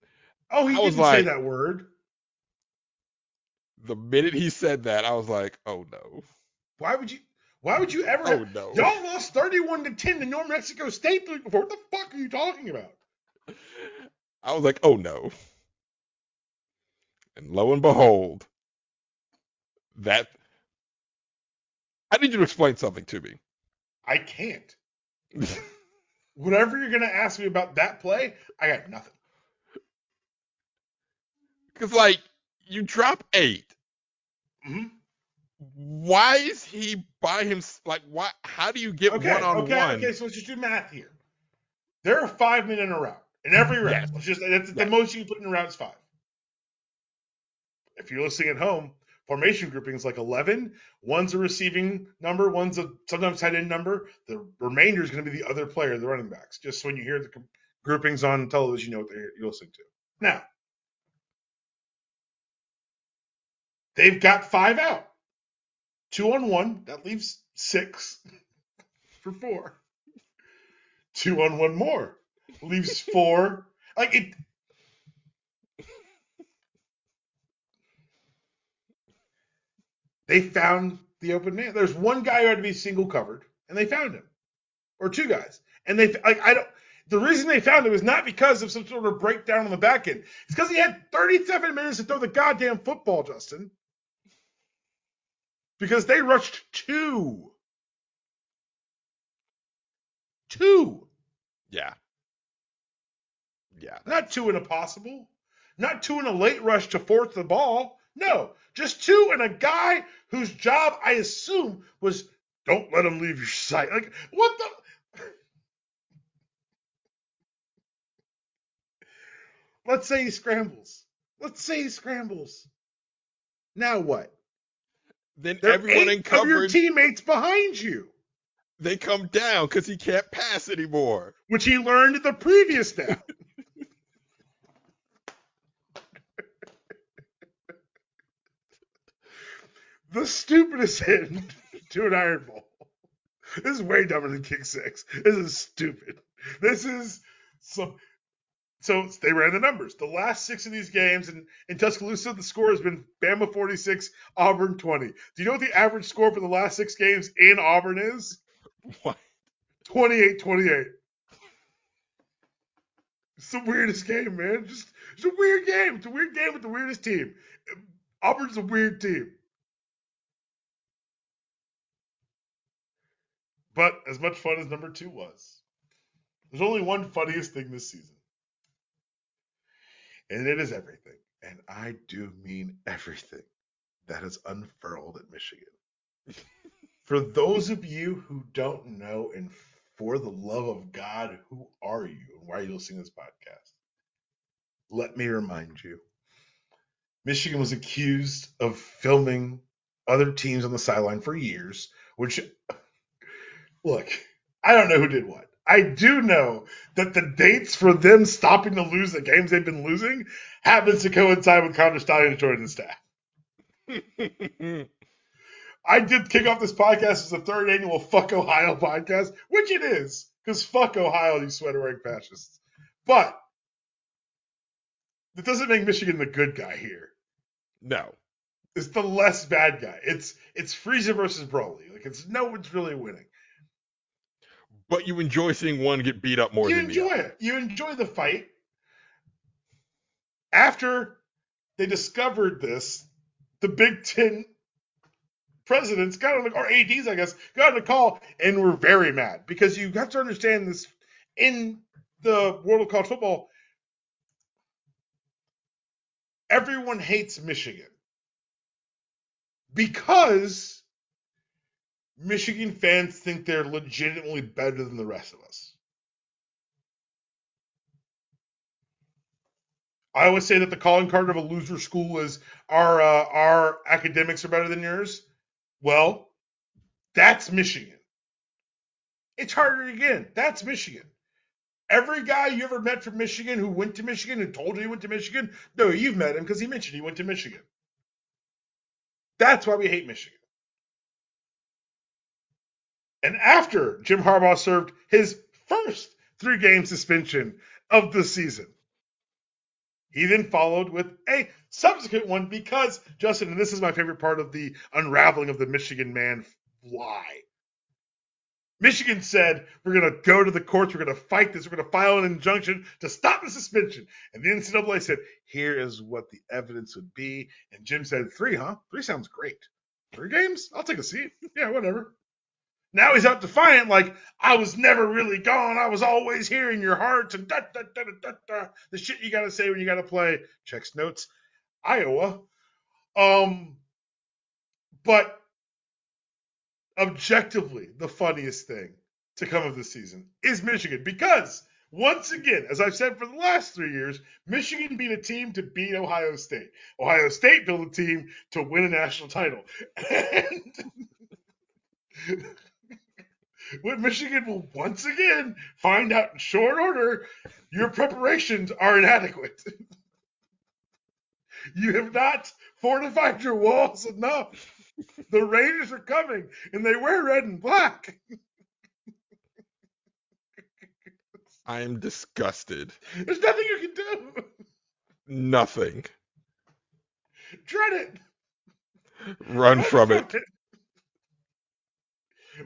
Oh, he I didn't say like- that word. The minute he said that, I was like, "Oh no, Why would you? Why would you ever? oh no." Y'all lost 31 to 10 to New Mexico State before. What the fuck are you talking about? I was like, "Oh no." And lo and behold, that I need you to explain something to me. I can't. Whatever you're gonna ask me about that play, I got nothing. Because, like, you drop eight. Mhm. Why is he by him? Like, why? How do you get Okay, one on okay, one? okay. So let's just do math here. There are five men in a route. In every route, Yes. let's just that's the Yes. most you put in route five. If you're listening at home, formation grouping is like 11. One's a receiving number, one's a sometimes tight end number. The remainder is going to be the other player, the running backs. Just when you hear the groupings on television, you know what they're, you're listening to. Now, they've got five out. Two on one, that leaves six for four. Two on one more leaves four. Like it. They found the open man. There's one guy who had to be single covered, and they found him, or two guys, and they like I don't. The reason they found him is not because of some sort of breakdown on the back end. It's because he had 37 minutes to throw the goddamn football, Justin. Because they rushed two. Two. Yeah. Yeah. Not two in a possible. Not two in a late rush to fourth the ball. No, just two and a guy whose job I assume was don't let him leave your sight. Like what the? Let's say he scrambles. Let's say he scrambles. Now what? Then There everyone in of your teammates behind you, they come down because he can't pass anymore. which he learned the previous down. The stupidest end to an Iron Bowl. This is way dumber than kick six. This is stupid. This is so. So they ran the numbers. The last six of these games in, in Tuscaloosa, the score has been Bama 46, Auburn 20. Do you know what the average score for the last six games in Auburn is? What? 28 28. It's the weirdest game, man. Just it's a weird game. It's a weird game with the weirdest team. Auburn's a weird team. But as much fun as number two was, there's only one funniest thing this season. And it is everything. And I do mean everything that has unfurled at Michigan. For those of you who don't know, and for the love of God, who are you and why are you listening to this podcast? Let me remind you Michigan was accused of filming other teams on the sideline for years, which, look, I don't know who did what. I do know that the dates for them stopping to lose the games they've been losing happens to coincide with Connor Stalions joining the staff. I did kick off this podcast as the third annual Fuck Ohio podcast, which it is, because fuck Ohio, you sweater wearing fascists. But it doesn't make Michigan the good guy here. no. It's the less bad guy. It's it's Frieza versus Broly. Like it's no one's really winning. But you enjoy seeing one get beat up more you than enjoy the other. it. You enjoy the fight. After they discovered this, the Big Ten presidents got on the or ads, I guess, got on the call and were very mad because you have to understand this in the world of college football. Everyone hates Michigan because Michigan fans think they're legitimately better than the rest of us. I always say that the calling card of a loser school is our uh, our academics are better than yours. Well, that's Michigan. It's harder again. That's Michigan. Every guy you ever met from Michigan who went to Michigan and told you he went to Michigan, no, you've met him because he mentioned he went to Michigan. That's why we hate Michigan. And after Jim Harbaugh served his first three game suspension of the season, he then followed with a subsequent one because, Justin, and this is my favorite part of the unraveling of the Michigan man lie. Michigan said, We're going to go to the courts, we're going to fight this, we're going to file an injunction to stop the suspension. And the NCAA said, Here is what the evidence would be. And Jim said, Three, huh? Three sounds great. Three games? I'll take a seat. Yeah, whatever. Now he's out defiant, like, I was never really gone. I was always here in your hearts. And da, da, da, da, da, the shit you got to say when you got to play. Checks notes. Iowa. Um, but objectively, the funniest thing to come of this season is Michigan because once again, as I've said for the last three years, Michigan beat a team to beat Ohio State. Ohio State built a team to win a national title. And when Michigan will once again find out in short order your preparations are inadequate. you have not fortified your walls enough. The Raiders are coming and they wear red and black. I am disgusted. There's nothing you can do. Nothing. Dread it. Run from it.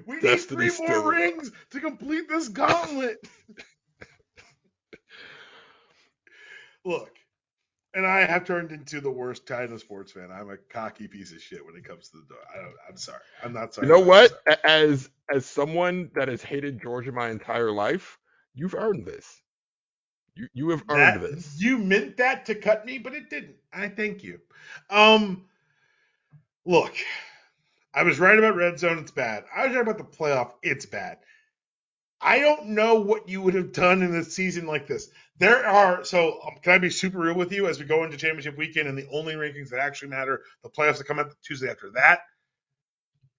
We need Destiny's three more still- rings to complete this gauntlet. Look, and I have turned into the worst kind of sports fan. I'm a cocky piece of shit when it comes to the. Door. I don't, I'm sorry. I'm not sorry. You know what? sorry. As as someone that has hated Georgia my entire life, you've earned this. You you have earned That- this. You meant that to cut me, but it didn't. I thank you. Um, look, I was right about red zone. It's bad. I was right about the playoff. It's bad. I don't know what you would have done in a season like this. There are so um, can I be super real with you as we go into championship weekend and the only rankings that actually matter, the playoffs that come out Tuesday after that.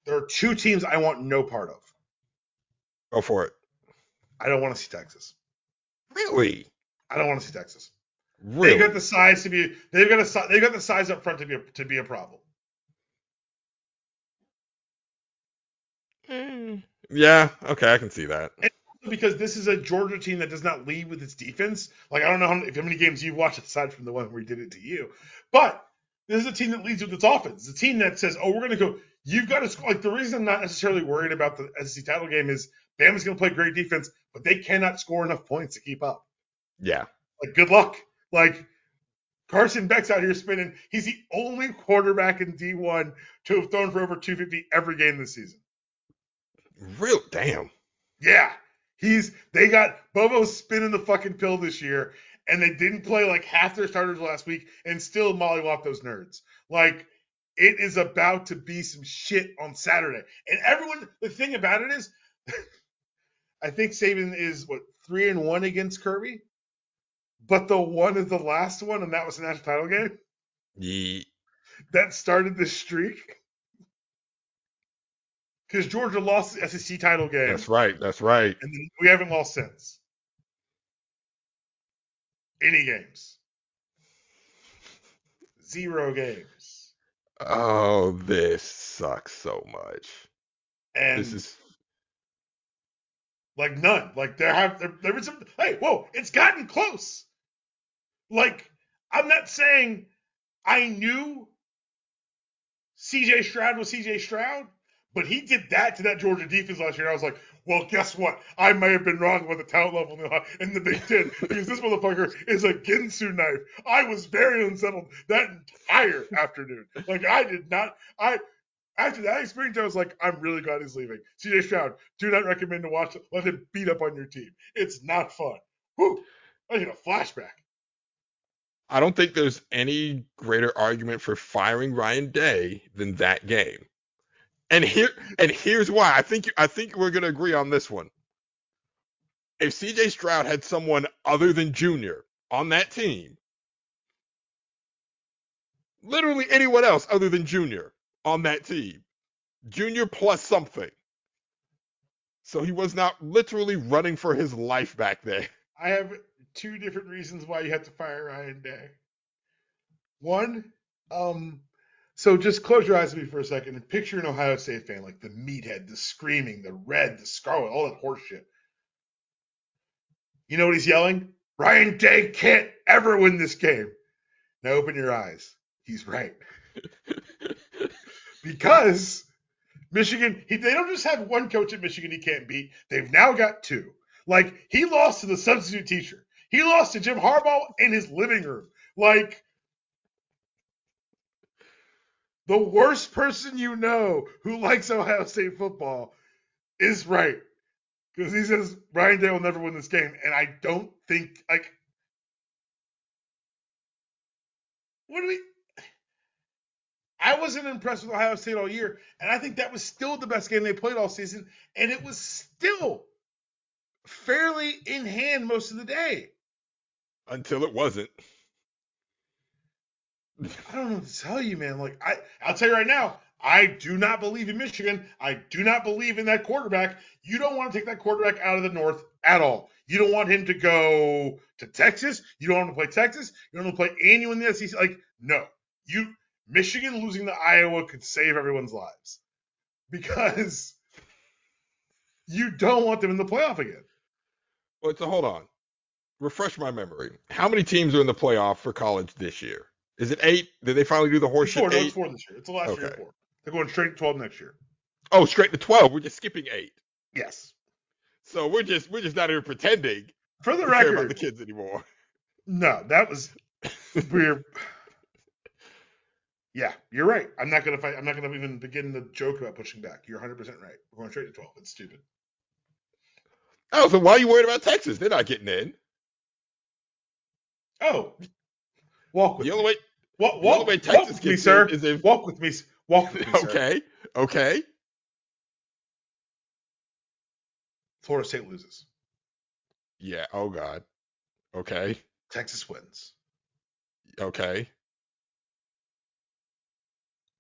There are two teams I want no part of. Go for it. I don't want to see Texas. Really? I don't want to see Texas. Really? They've got the size to be. They've got a. They've got the size up front to be a, to be a problem. Mm, yeah. Okay, I can see that. Because this is a Georgia team that does not lead with its defense. Like I don't know how, if how many games you've watched aside from the one where we did it to you, but this is a team that leads with its offense. The team that says, "Oh, we're going to go." You've got to score. Like the reason I'm not necessarily worried about the SEC title game is Bama's going to play great defense, but they cannot score enough points to keep up. Yeah. Like good luck. Like Carson Beck's out here spinning. He's the only quarterback in D1 to have thrown for over 250 every game this season. Real. Damn. Yeah. He's they got Bobo spinning the fucking pill this year, and they didn't play like half their starters last week and still mollywop those nerds. Like it is about to be some shit on Saturday. And everyone the thing about it is I think Saban is what three and one against Kirby. But the one is the last one, and that was the national title game Ye- that started the streak. Because Georgia lost the SEC title game. That's right. That's right. and then we haven't lost since. Any games? Zero games. Oh, this sucks so much. And This is like none. Like there have there, there been some hey, whoa, it's gotten close. Like, I'm not saying I knew CJ Stroud was CJ Stroud, but he did that to that Georgia defense last year. I was like, well, guess what? I may have been wrong about the talent level in the, Big Ten because this motherfucker is a Ginsu knife. I was very unsettled that entire afternoon. Like, I did not, I, after that experience, I was like, I'm really glad he's leaving. CJ Stroud, do not recommend to watch. Let him beat up on your team. It's not fun. Whew. I need a flashback. I don't think there's any greater argument for firing Ryan Day than that game. And here and here's why. I think I think we're gonna agree on this one. If CJ Stroud had someone other than Junior on that team, literally anyone else other than Junior on that team, Junior plus something. So he was not literally running for his life back there. I have two different reasons why you have to fire Ryan Day. One, um, so just close your eyes with me for a second and picture an Ohio State fan, like the meathead, the screaming, the red, the scarlet, all that horse shit. You know what he's yelling? Ryan Day can't ever win this game. Now open your eyes. He's right. because Michigan, he, they don't just have one coach at Michigan he can't beat. They've now got two. Like he lost to the substitute teacher. He lost to Jim Harbaugh in his living room. Like the worst person you know who likes Ohio State football is right. Because he says Ryan Day will never win this game. And I don't think like what do we I wasn't impressed with Ohio State all year, and I think that was still the best game they played all season, and it was still fairly in hand most of the day. Until it wasn't. I don't know what to tell you, man. Like I, I'll tell you right now, I do not believe in Michigan. I do not believe in that quarterback. You don't want to take that quarterback out of the North at all. You don't want him to go to Texas. You don't want to play Texas. You don't want to play anyone in the SEC. Like no, you Michigan losing to Iowa could save everyone's lives because you don't want them in the playoff again. Wait, so hold on. Refresh my memory. How many teams are in the playoff for college this year? Is it eight? Did they finally do the It's four, no, it's four this year. It's the last year of four. They're going straight to twelve next year. Oh, straight to twelve. We're just skipping eight. Yes. So we're just we're just not even pretending For the care about the kids anymore. No, that was we're. Yeah, you're right. I'm not gonna fight. I'm not gonna even begin the joke about pushing back. You're 100 percent right. We're going straight to 12. It's stupid. Oh, so why are you worried about Texas? They're not getting in. Oh, walk with The me. only way, Walk, walk, way walk Texas with me, sir. is if Walk with me. Walk with me, sir. okay, okay. Florida State loses. Yeah. Oh God. Okay. Texas wins. Okay.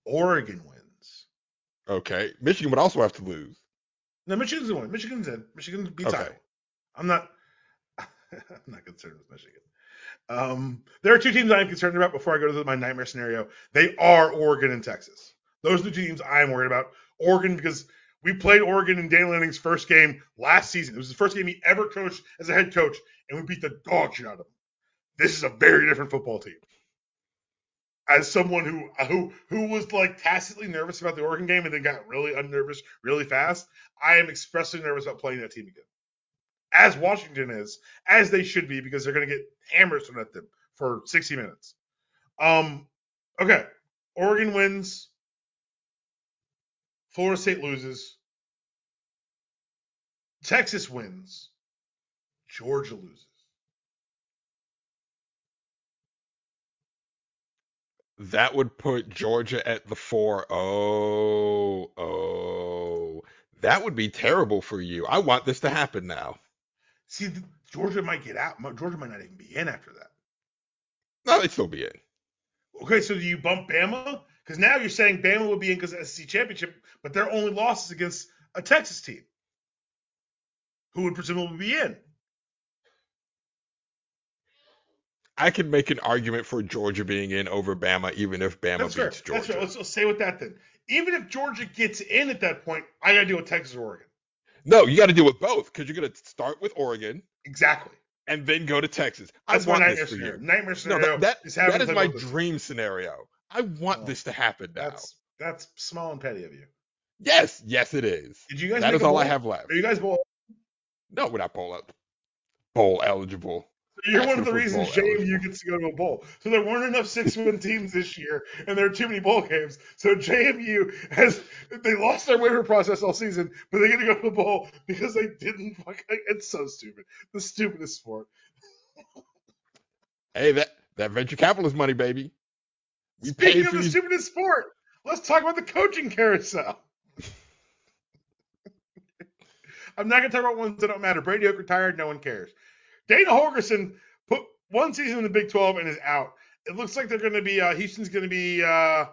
Oregon wins. Okay. Michigan would also have to lose. No, Michigan's the one. Michigan's in. Michigan beats Okay. Iowa. I'm not. I'm not concerned with Michigan. Um, there are two teams I'm concerned about before I go to my nightmare scenario. They are Oregon and Texas. Those are the two teams I'm worried about. Oregon because we played Oregon in Dan Lanning's first game last season. It was the first game he ever coached as a head coach, and we beat the dog shit out of them. This is a very different football team. As someone who who who was like tacitly nervous about the Oregon game and then got really unnervous really fast, I am expressly nervous about playing that team again. As Washington is, as they should be, because they're going to get hammers thrown at them for 60 minutes. Um, okay, Oregon wins. Florida State loses. Texas wins. Georgia loses. That would put Georgia at the four. Oh, oh. That would be terrible for you. I want this to happen now. See, Georgia might get out. Georgia might not even be in after that. No, they'd still be in. Okay, so do you bump Bama? Because now you're saying Bama would be in because of the SEC championship, but their only losses against a Texas team, who would presumably be in. I can make an argument for Georgia being in over Bama, even if Bama That's fair. beats That's Georgia. fair. Let's, let's say with that then. Even if Georgia gets in at that point, I got to deal with Texas or Oregon. No, you got to deal with both because you're going to start with Oregon Exactly. and then go to Texas. I That's my want nightmare this for scenario. you. Nightmare No, scenario that, that, is that is my dream scenario. I want Oh, this to happen now. That's that's small and petty of you. Yes, yes, it is. Did you guys? That is all I have left. Are you guys bowl? No, we're not bowl bowl eligible. You're one of the reasons JMU gets to go to a bowl. So there weren't enough six-win teams this year, and there are too many bowl games. So JMU has they lost their waiver process all season, but they get to go to the bowl because they didn't. fuck- It's so stupid. The stupidest sport. Hey, that that venture capitalist money, baby. We Speaking of the these. stupidest sport, let's talk about the coaching carousel. I'm not going to talk about ones that don't matter. Brady Hoke retired. No one cares. Dana Holgorsen put one season in the Big 12 and is out. It looks like they're going to be, uh, Houston's going to be uh,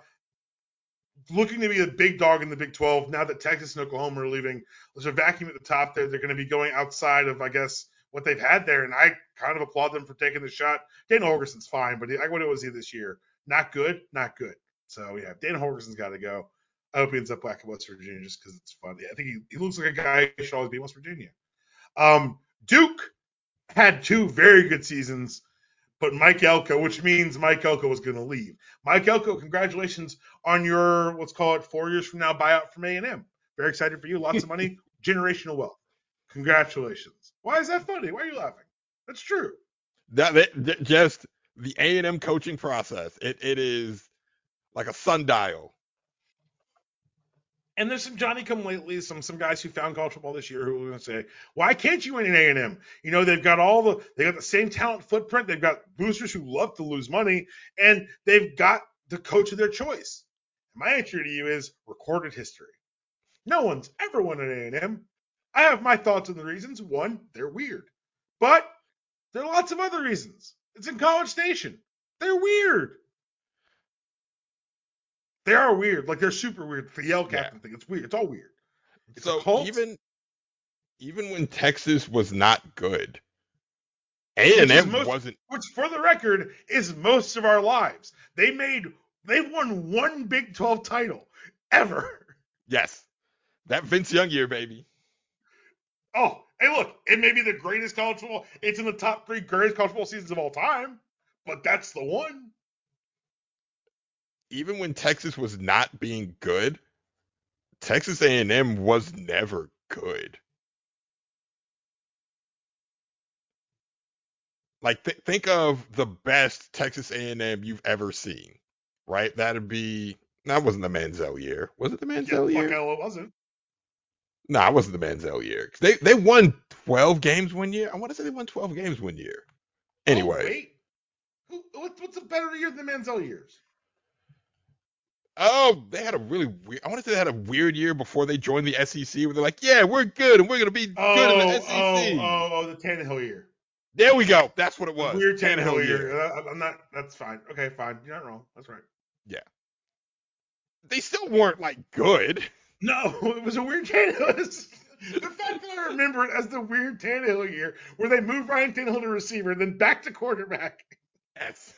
looking to be a big dog in the Big 12 now that Texas and Oklahoma are leaving. There's a vacuum at the top there. They're going to be going outside of, I guess, what they've had there. And I kind of applaud them for taking the shot. Dana Holgorsen's fine, but I what was he this year? Not good, not good. So yeah, Dana Holgorsen's got to go. I hope he ends up back in West Virginia just because it's fun. I think he, he looks like a guy who should always be West Virginia. Um, Duke had two very good seasons, but Mike Elko, which means Mike Elko was going to leave. Mike Elko, congratulations on your let's call it four years from now buyout from A and M. Very excited for you. Lots of money, generational wealth. Congratulations. Why is that funny? Why are you laughing? That's true. That, that, that- just the A and M coaching process. It it is like a sundial. And there's some Johnny come lately, some some guys who found college football this year who are going to say, "Why can't you win an A and M? You know they've got all the they got the same talent footprint. They've got boosters who love to lose money, and they've got the coach of their choice." My answer to you is recorded history. No one's ever won an A and M. I have my thoughts on the reasons. One, they're weird, but there are lots of other reasons. It's in College Station. They're weird. They are weird. Like they're super weird. The Yell Yeah. captain thing. It's weird. It's all weird. It's a so cult. even even when Texas was not good, A and M most- wasn't. which for the record is most of our lives. They made they won one Big 12 title ever. Yes, that Vince Young year, baby. Oh, hey, look, it may be the greatest college football. It's in the top three greatest college football seasons of all time, but that's the one. Even when Texas was not being good, Texas A and M was never good. Like th- think of the best Texas A and M you've ever seen, right? That'd be that wasn't the Manziel year, was it the Yeah, Manziel fuck year? hell, it wasn't. No, it wasn't the Manziel year. They they won twelve games one year. I want to say they won twelve games one year. Oh, Anyway, wait. Who, what's, what's a better year than the Manziel years? Oh, they had a really weird. I want to say they had a weird year before they joined the SEC, where they're like, "Yeah, we're good, and we're gonna be good in the SEC." Oh, oh, oh, the Tannehill year. There we go. That's what it was. Weird Tannehill, year. Uh, I'm not. That's fine. Okay, fine. You're not wrong. That's right. Yeah. They still weren't like good. No, it was a weird Tannehill. the fact that I remember it as the weird Tannehill year, where they moved Ryan Tannehill to receiver, then back to quarterback. Yes.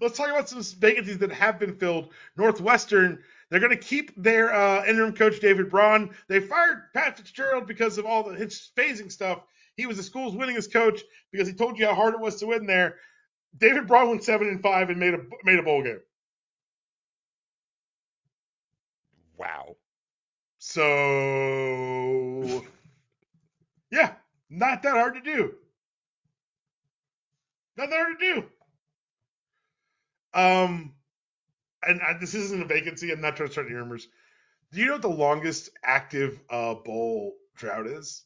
Let's talk about some vacancies that have been filled. Northwestern, they're going to keep their uh, interim coach David Braun. They fired Pat Fitzgerald because of all the his phasing stuff. He was the school's winningest coach because he told you how hard it was to win there. David Braun went seven and five and made a made a bowl game. Wow. So yeah, not that hard to do. Not that hard to do. Um, and I, this isn't a vacancy. I'm not trying to start any rumors. Do you know what the longest active uh, bowl drought is?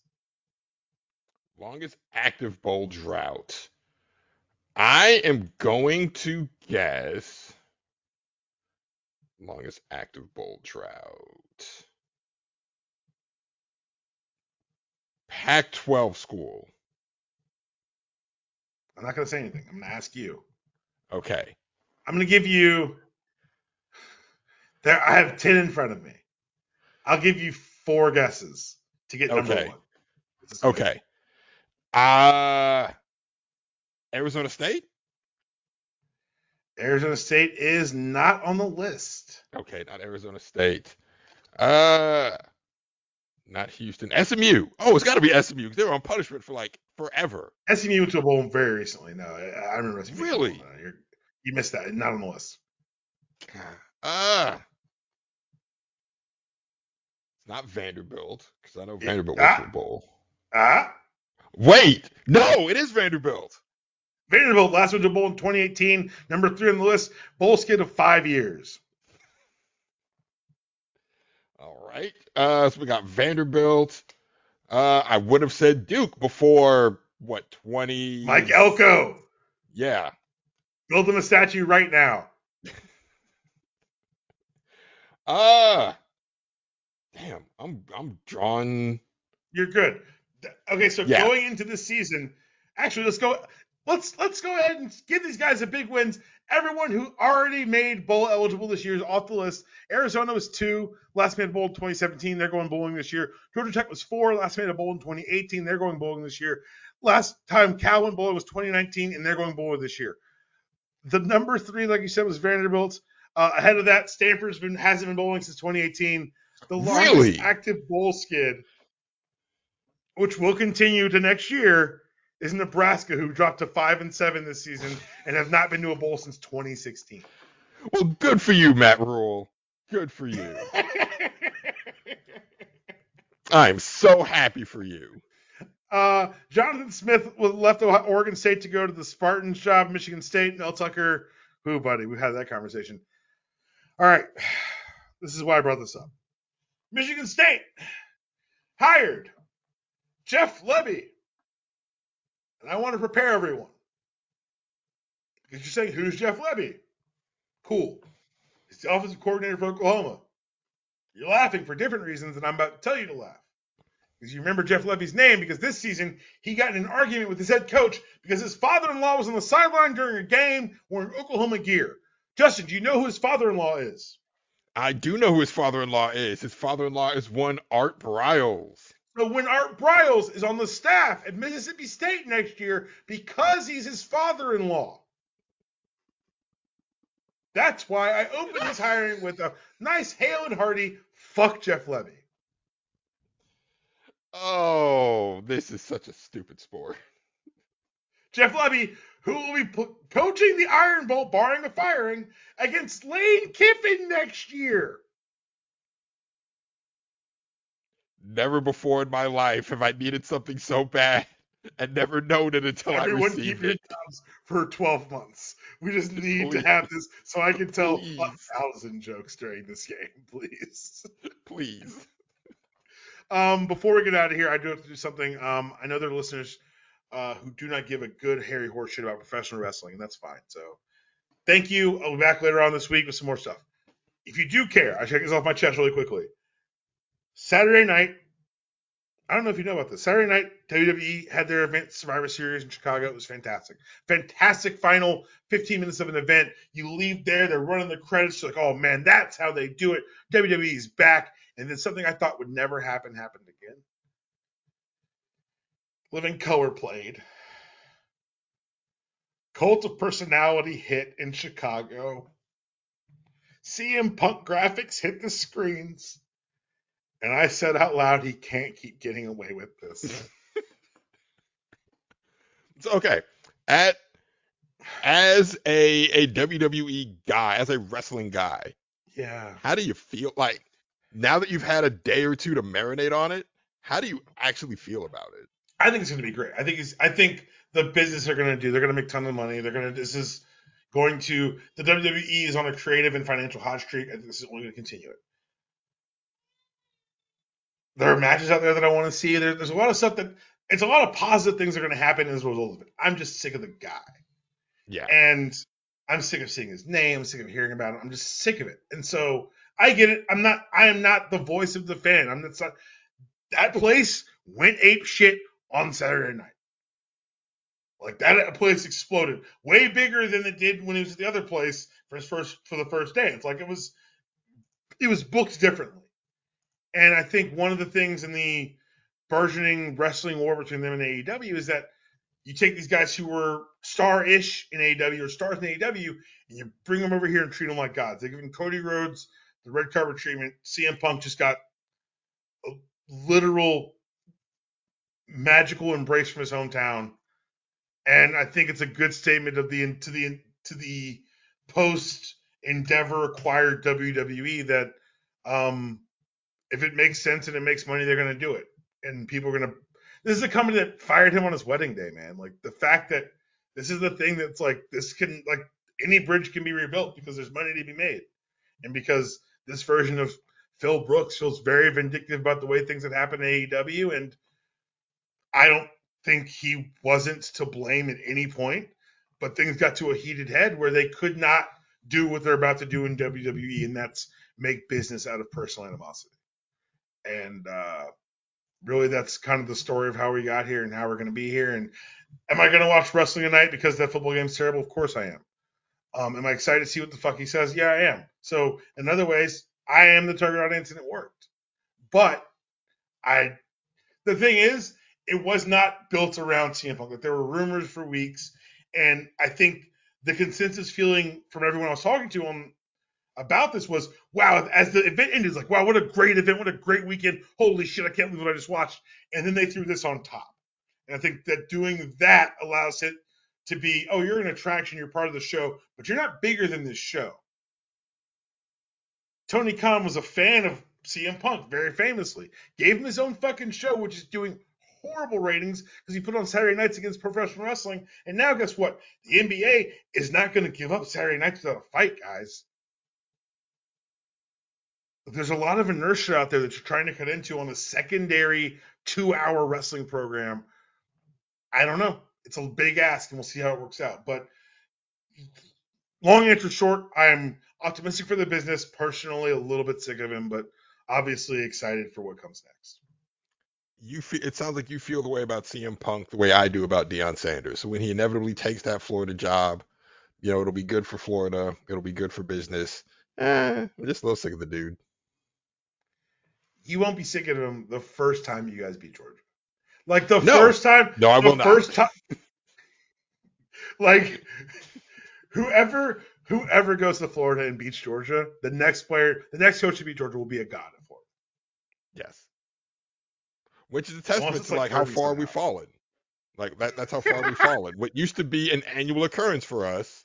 Longest active bowl drought. I am going to guess longest active bowl drought. Pac 12 school. I'm not going to say anything. I'm going to ask you. Okay. I'm going to give you. There, I have ten in front of me. I'll give you four guesses to get number Okay. one. Okay. Uh Arizona State? Arizona State is not on the list. Okay, not Arizona State. Uh not Houston. SMU. Oh, it's got to be SMU because they were on punishment for like forever. SMU went to a bowl very recently. No, I, I remember SMU. Really? You're- you missed that. Not on the list. Uh it's not Vanderbilt because I know. Vanderbilt went to Ah. bowl. Ah, Wait, no, it is Vanderbilt. Vanderbilt last went to bowl in 2018. Number three on the list. Bowl skid of five years. All right. Uh, so we got Vanderbilt. Uh, I would have said Duke before what twenty? Mike Elko. Yeah. Build him a statue right now. Uh damn. I'm I'm drawn. You're good. Okay, so Yeah. going into this season, actually, let's go. Let's let's go ahead and give these guys a big wins. Everyone who already made bowl eligible this year is off the list. Arizona was two, last made a bowl in 2017. They're going bowling this year. Georgia Tech was four, last made a bowl in 2018. They're going bowling this year. Last time Cal went bowling was 2019, and they're going bowling this year. The number three, like you said, was Vanderbilt. Uh, ahead of that, Stanford's been hasn't been bowling since 2018. The longest Really? active bowl skid, which will continue to next year, is Nebraska, who dropped to five and seven this season and have not been to a bowl since 2016. Well, good for you, Matt Rhule. Good for you. I'm so happy for you. Uh, Jonathan Smith left Oregon State to go to the Spartans job, Michigan State. Mel Tucker, who, buddy? We've had that conversation. All right. This is why I brought this up. Michigan State hired Jeff Lebby. And I want to prepare everyone. Because you're saying, who's Jeff Lebby? Cool. He's the offensive coordinator for Oklahoma. You're laughing for different reasons, and I'm about to tell you to laugh. Because you remember Jeff Lebby's name because this season he got in an argument with his head coach because his father-in-law was on the sideline during a game wearing Oklahoma gear. Justin, do you know who his father-in-law is? I do know who his father-in-law is. His father-in-law is one Art Briles. So when Art Briles is on the staff at Mississippi State next year because he's his father-in-law. That's why I opened this hiring with a nice hail and hearty fuck Jeff Lebby. Oh, this is such a stupid sport. Jeff Lebby, who will be po- coaching the Iron Bowl, barring a firing, against Lane Kiffin next year. Never before in my life have I needed something so bad and never known it until I received it. Everyone I keep received your it. jobs for 12 months. We just need Please. to have this so I can tell a thousand jokes during this game, please. Please. Um, before we get out of here, I do have to do something. Um, I know there are listeners uh, who do not give a good hairy horse shit about professional wrestling, and that's fine. So, thank you. I'll be back later on this week with some more stuff. If you do care, I check this off my chest really quickly. Saturday night, I don't know if you know about this. Saturday night, WWE had their event Survivor Series in Chicago. It was fantastic. Fantastic final 15 minutes of an event. You leave there, they're running the credits. You're like, oh man, that's how they do it. WWE's back. And then something I thought would never happen happened again. Living Colour played. Cult of Personality hit in Chicago. CM Punk graphics hit the screens. And I said out loud, he can't keep getting away with this. it's okay. At as a a WWE guy, as a wrestling guy, yeah. How do you feel like now that you've had a day or two to marinate on it? How do you actually feel about it? I think it's going to be great. I think it's, I think the business they're going to do, they're going to make ton of money. They're going to this is going to the WWE is on a creative and financial hot streak. I think this is only going to continue it. There are matches out there that I want to see. There, there's a lot of stuff that it's a lot of positive things that are going to happen as a result of it. I'm just sick of the guy. Yeah. And I'm sick of seeing his name. I'm sick of hearing about him. I'm just sick of it. And so I get it. I'm not. I am not the voice of the fan. I'm not. That place went ape shit on Saturday night. Like that place exploded way bigger than it did when it was at the other place for his first for the first day. It's like it was it was booked differently. And I think one of the things in the burgeoning wrestling war between them and AEW is that you take these guys who were star-ish in AEW or stars in AEW, and you bring them over here and treat them like gods. They're giving Cody Rhodes the red carpet treatment. CM Punk just got a literal magical embrace from his hometown, and I think it's a good statement of the to the to the post Endeavor acquired WWE that um, if it makes sense and it makes money, they're going to do it, and people are going to. This is a company that fired him on his wedding day, man. Like the fact that this is the thing that's like this can like any bridge can be rebuilt because there's money to be made, and because this version of Phil Brooks feels very vindictive about the way things had happened in AEW, and I don't think he wasn't to blame at any point, but things got to a heated head where they could not do what they're about to do in WWE, and that's make business out of personal animosity. And uh, really, that's kind of the story of how we got here and how we're going to be here. And am I going to watch wrestling tonight because that football game's terrible? Of course I am. Um, am I excited to see what the fuck he says? Yeah, I am. So in other ways, I am the target audience and it worked. But I, the thing is, it was not built around CM Punk. Like there were rumors for weeks, and I think the consensus feeling from everyone I was talking to on about this was, wow, as the event ended, it's like, wow, what a great event, what a great weekend. Holy shit, I can't believe what I just watched. And then they threw this on top. And I think that doing that allows it to be, oh, you're an attraction, you're part of the show, but you're not bigger than this show. Tony Khan was a fan of CM Punk, very famously. Gave him his own fucking show, which is doing horrible ratings because he put on Saturday nights against professional wrestling. And now, guess what? The NBA is not going to give up Saturday nights without a fight, guys. There's a lot of inertia out there that you're trying to cut into on a secondary two hour wrestling program. I don't know. It's a big ask, and we'll see how it works out. But long answer short, I'm optimistic for the business. Personally, a little bit sick of him, but obviously excited for what comes next. You feel it sounds like you feel the way about CM Punk the way I do about Deion Sanders. So when he inevitably takes that Florida job, you know, it'll be good for Florida. It'll be good for business. Eh, I'm just a little sick of the dude. You won't be sick of him the first time you guys beat Georgia. Like the no. first time. No, I will not. First time. like whoever whoever goes to Florida and beats Georgia, the next player, the next coach to beat Georgia will be a god in Florida. Yes. Which is a testament to like, like how far we've fallen. Like that that's how far we've fallen. What used to be an annual occurrence for us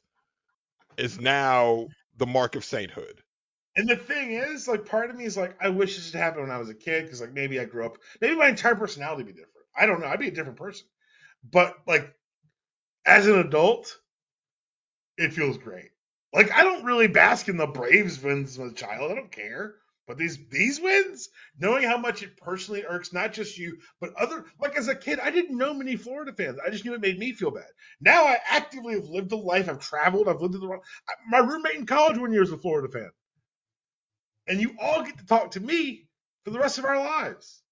is now the mark of sainthood. And the thing is, like, part of me is like, I wish this had happened when I was a kid because, like, maybe I grew up, maybe my entire personality would be different. I don't know. I'd be a different person. But, like, as an adult, it feels great. Like I don't really bask in the Braves wins as a child. I don't care. But these these wins, knowing how much it personally irks not just you, but other like as a kid, I didn't know many Florida fans. I just knew it made me feel bad. Now I actively have lived a life. I've traveled. I've lived in the world. My roommate in college one year was a Florida fan, and you all get to talk to me for the rest of our lives.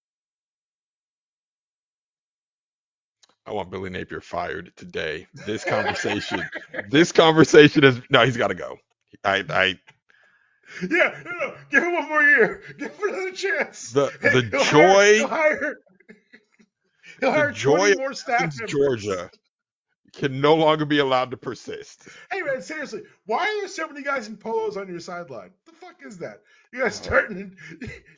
I want Billy Napier fired today. This conversation, this conversation is no, he's got to go. I, I, yeah, no, give him one more year. Give him another chance. The the he'll joy, hire, he'll hire, he'll hire the joy more staff members. Georgia can no longer be allowed to persist. Hey man, seriously, why are there so many guys in polos on your sideline? The fuck is that? You guys uh, starting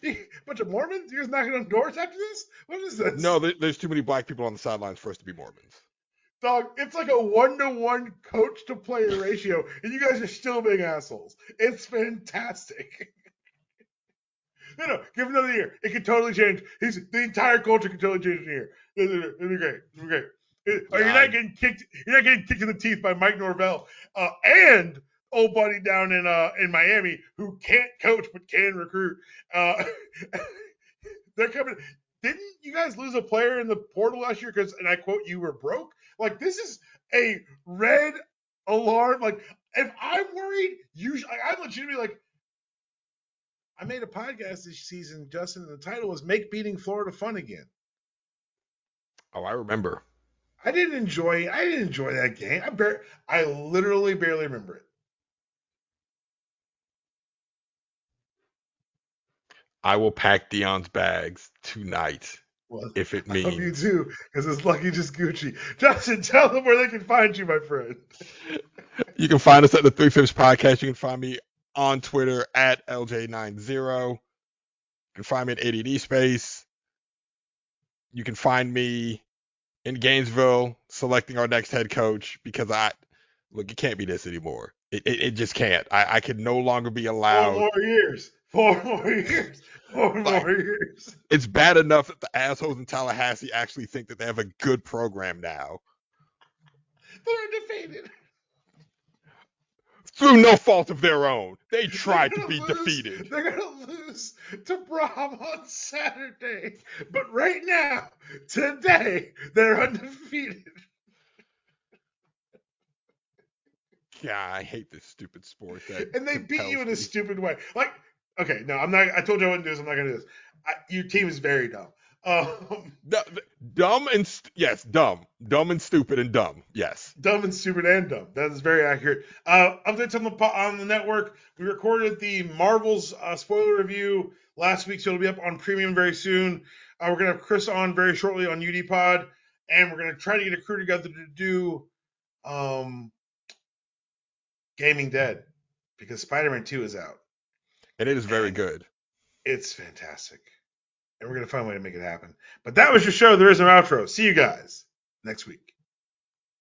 a bunch of Mormons? You guys knocking on doors after this? What is this? No, there, there's too many black people on the sidelines for us to be Mormons. dog. It's like a one to one coach to player ratio, and you guys are still being assholes. It's fantastic. no, no, give another year. It could totally change. He's the entire culture could totally change in a year. It'll be great. It'll be great. Or you're not getting kicked. You're not getting kicked in the teeth by Mike Norvell uh, and old buddy down in uh in Miami who can't coach but can recruit. Uh, they're coming. Didn't you guys lose a player in the portal last year? Because and I quote, you were broke. Like this is a red alarm. Like if I'm worried, usually I'm legitimately like. I made a podcast this season, Justin, and the title was "Make Beating Florida Fun Again." Oh, I remember. I didn't enjoy. I didn't enjoy that game. I bar- I literally barely remember it. I will pack Deion's bags tonight Well, if it I hope you means. do, because it's lucky just Gucci. Justin, tell them where they can find you, my friend. You can find us at the Three Fifths Podcast. You can find me on Twitter at Ljay90. You can find me at ADD Space. You can find me in Gainesville selecting our next head coach because I look, it can't be this anymore. It, it, it just can't. I, I can no longer be allowed. Four more years. Four more years. Four more years. It's bad enough that the assholes in Tallahassee actually think that they have a good program now They're defeated. Through no fault of their own. They tried to be lose- defeated. They're gonna lose to Brahm on Saturday, but right now, today, they're undefeated. God, I hate this stupid sport. And they beat you in a me. stupid way. Like, okay, no, I'm not. I told you I wouldn't do this. I'm not gonna do this. I, your team is very dumb. Um, dumb and st- yes, dumb, dumb and stupid and dumb. Yes. dumb and stupid and dumb. That is very accurate. Uh, updates on the on the network. We recorded the Marvels uh, spoiler review last week, so it'll be up on Premium very soon. Uh, we're gonna have Chris on very shortly on UD Pod, and we're gonna try to get a crew together to do um, Gaming Dead because Spider-Man 2 is out. And it is very good. It's fantastic. And we're going to find a way to make it happen. But that was your show. There is no outro. See you guys next week.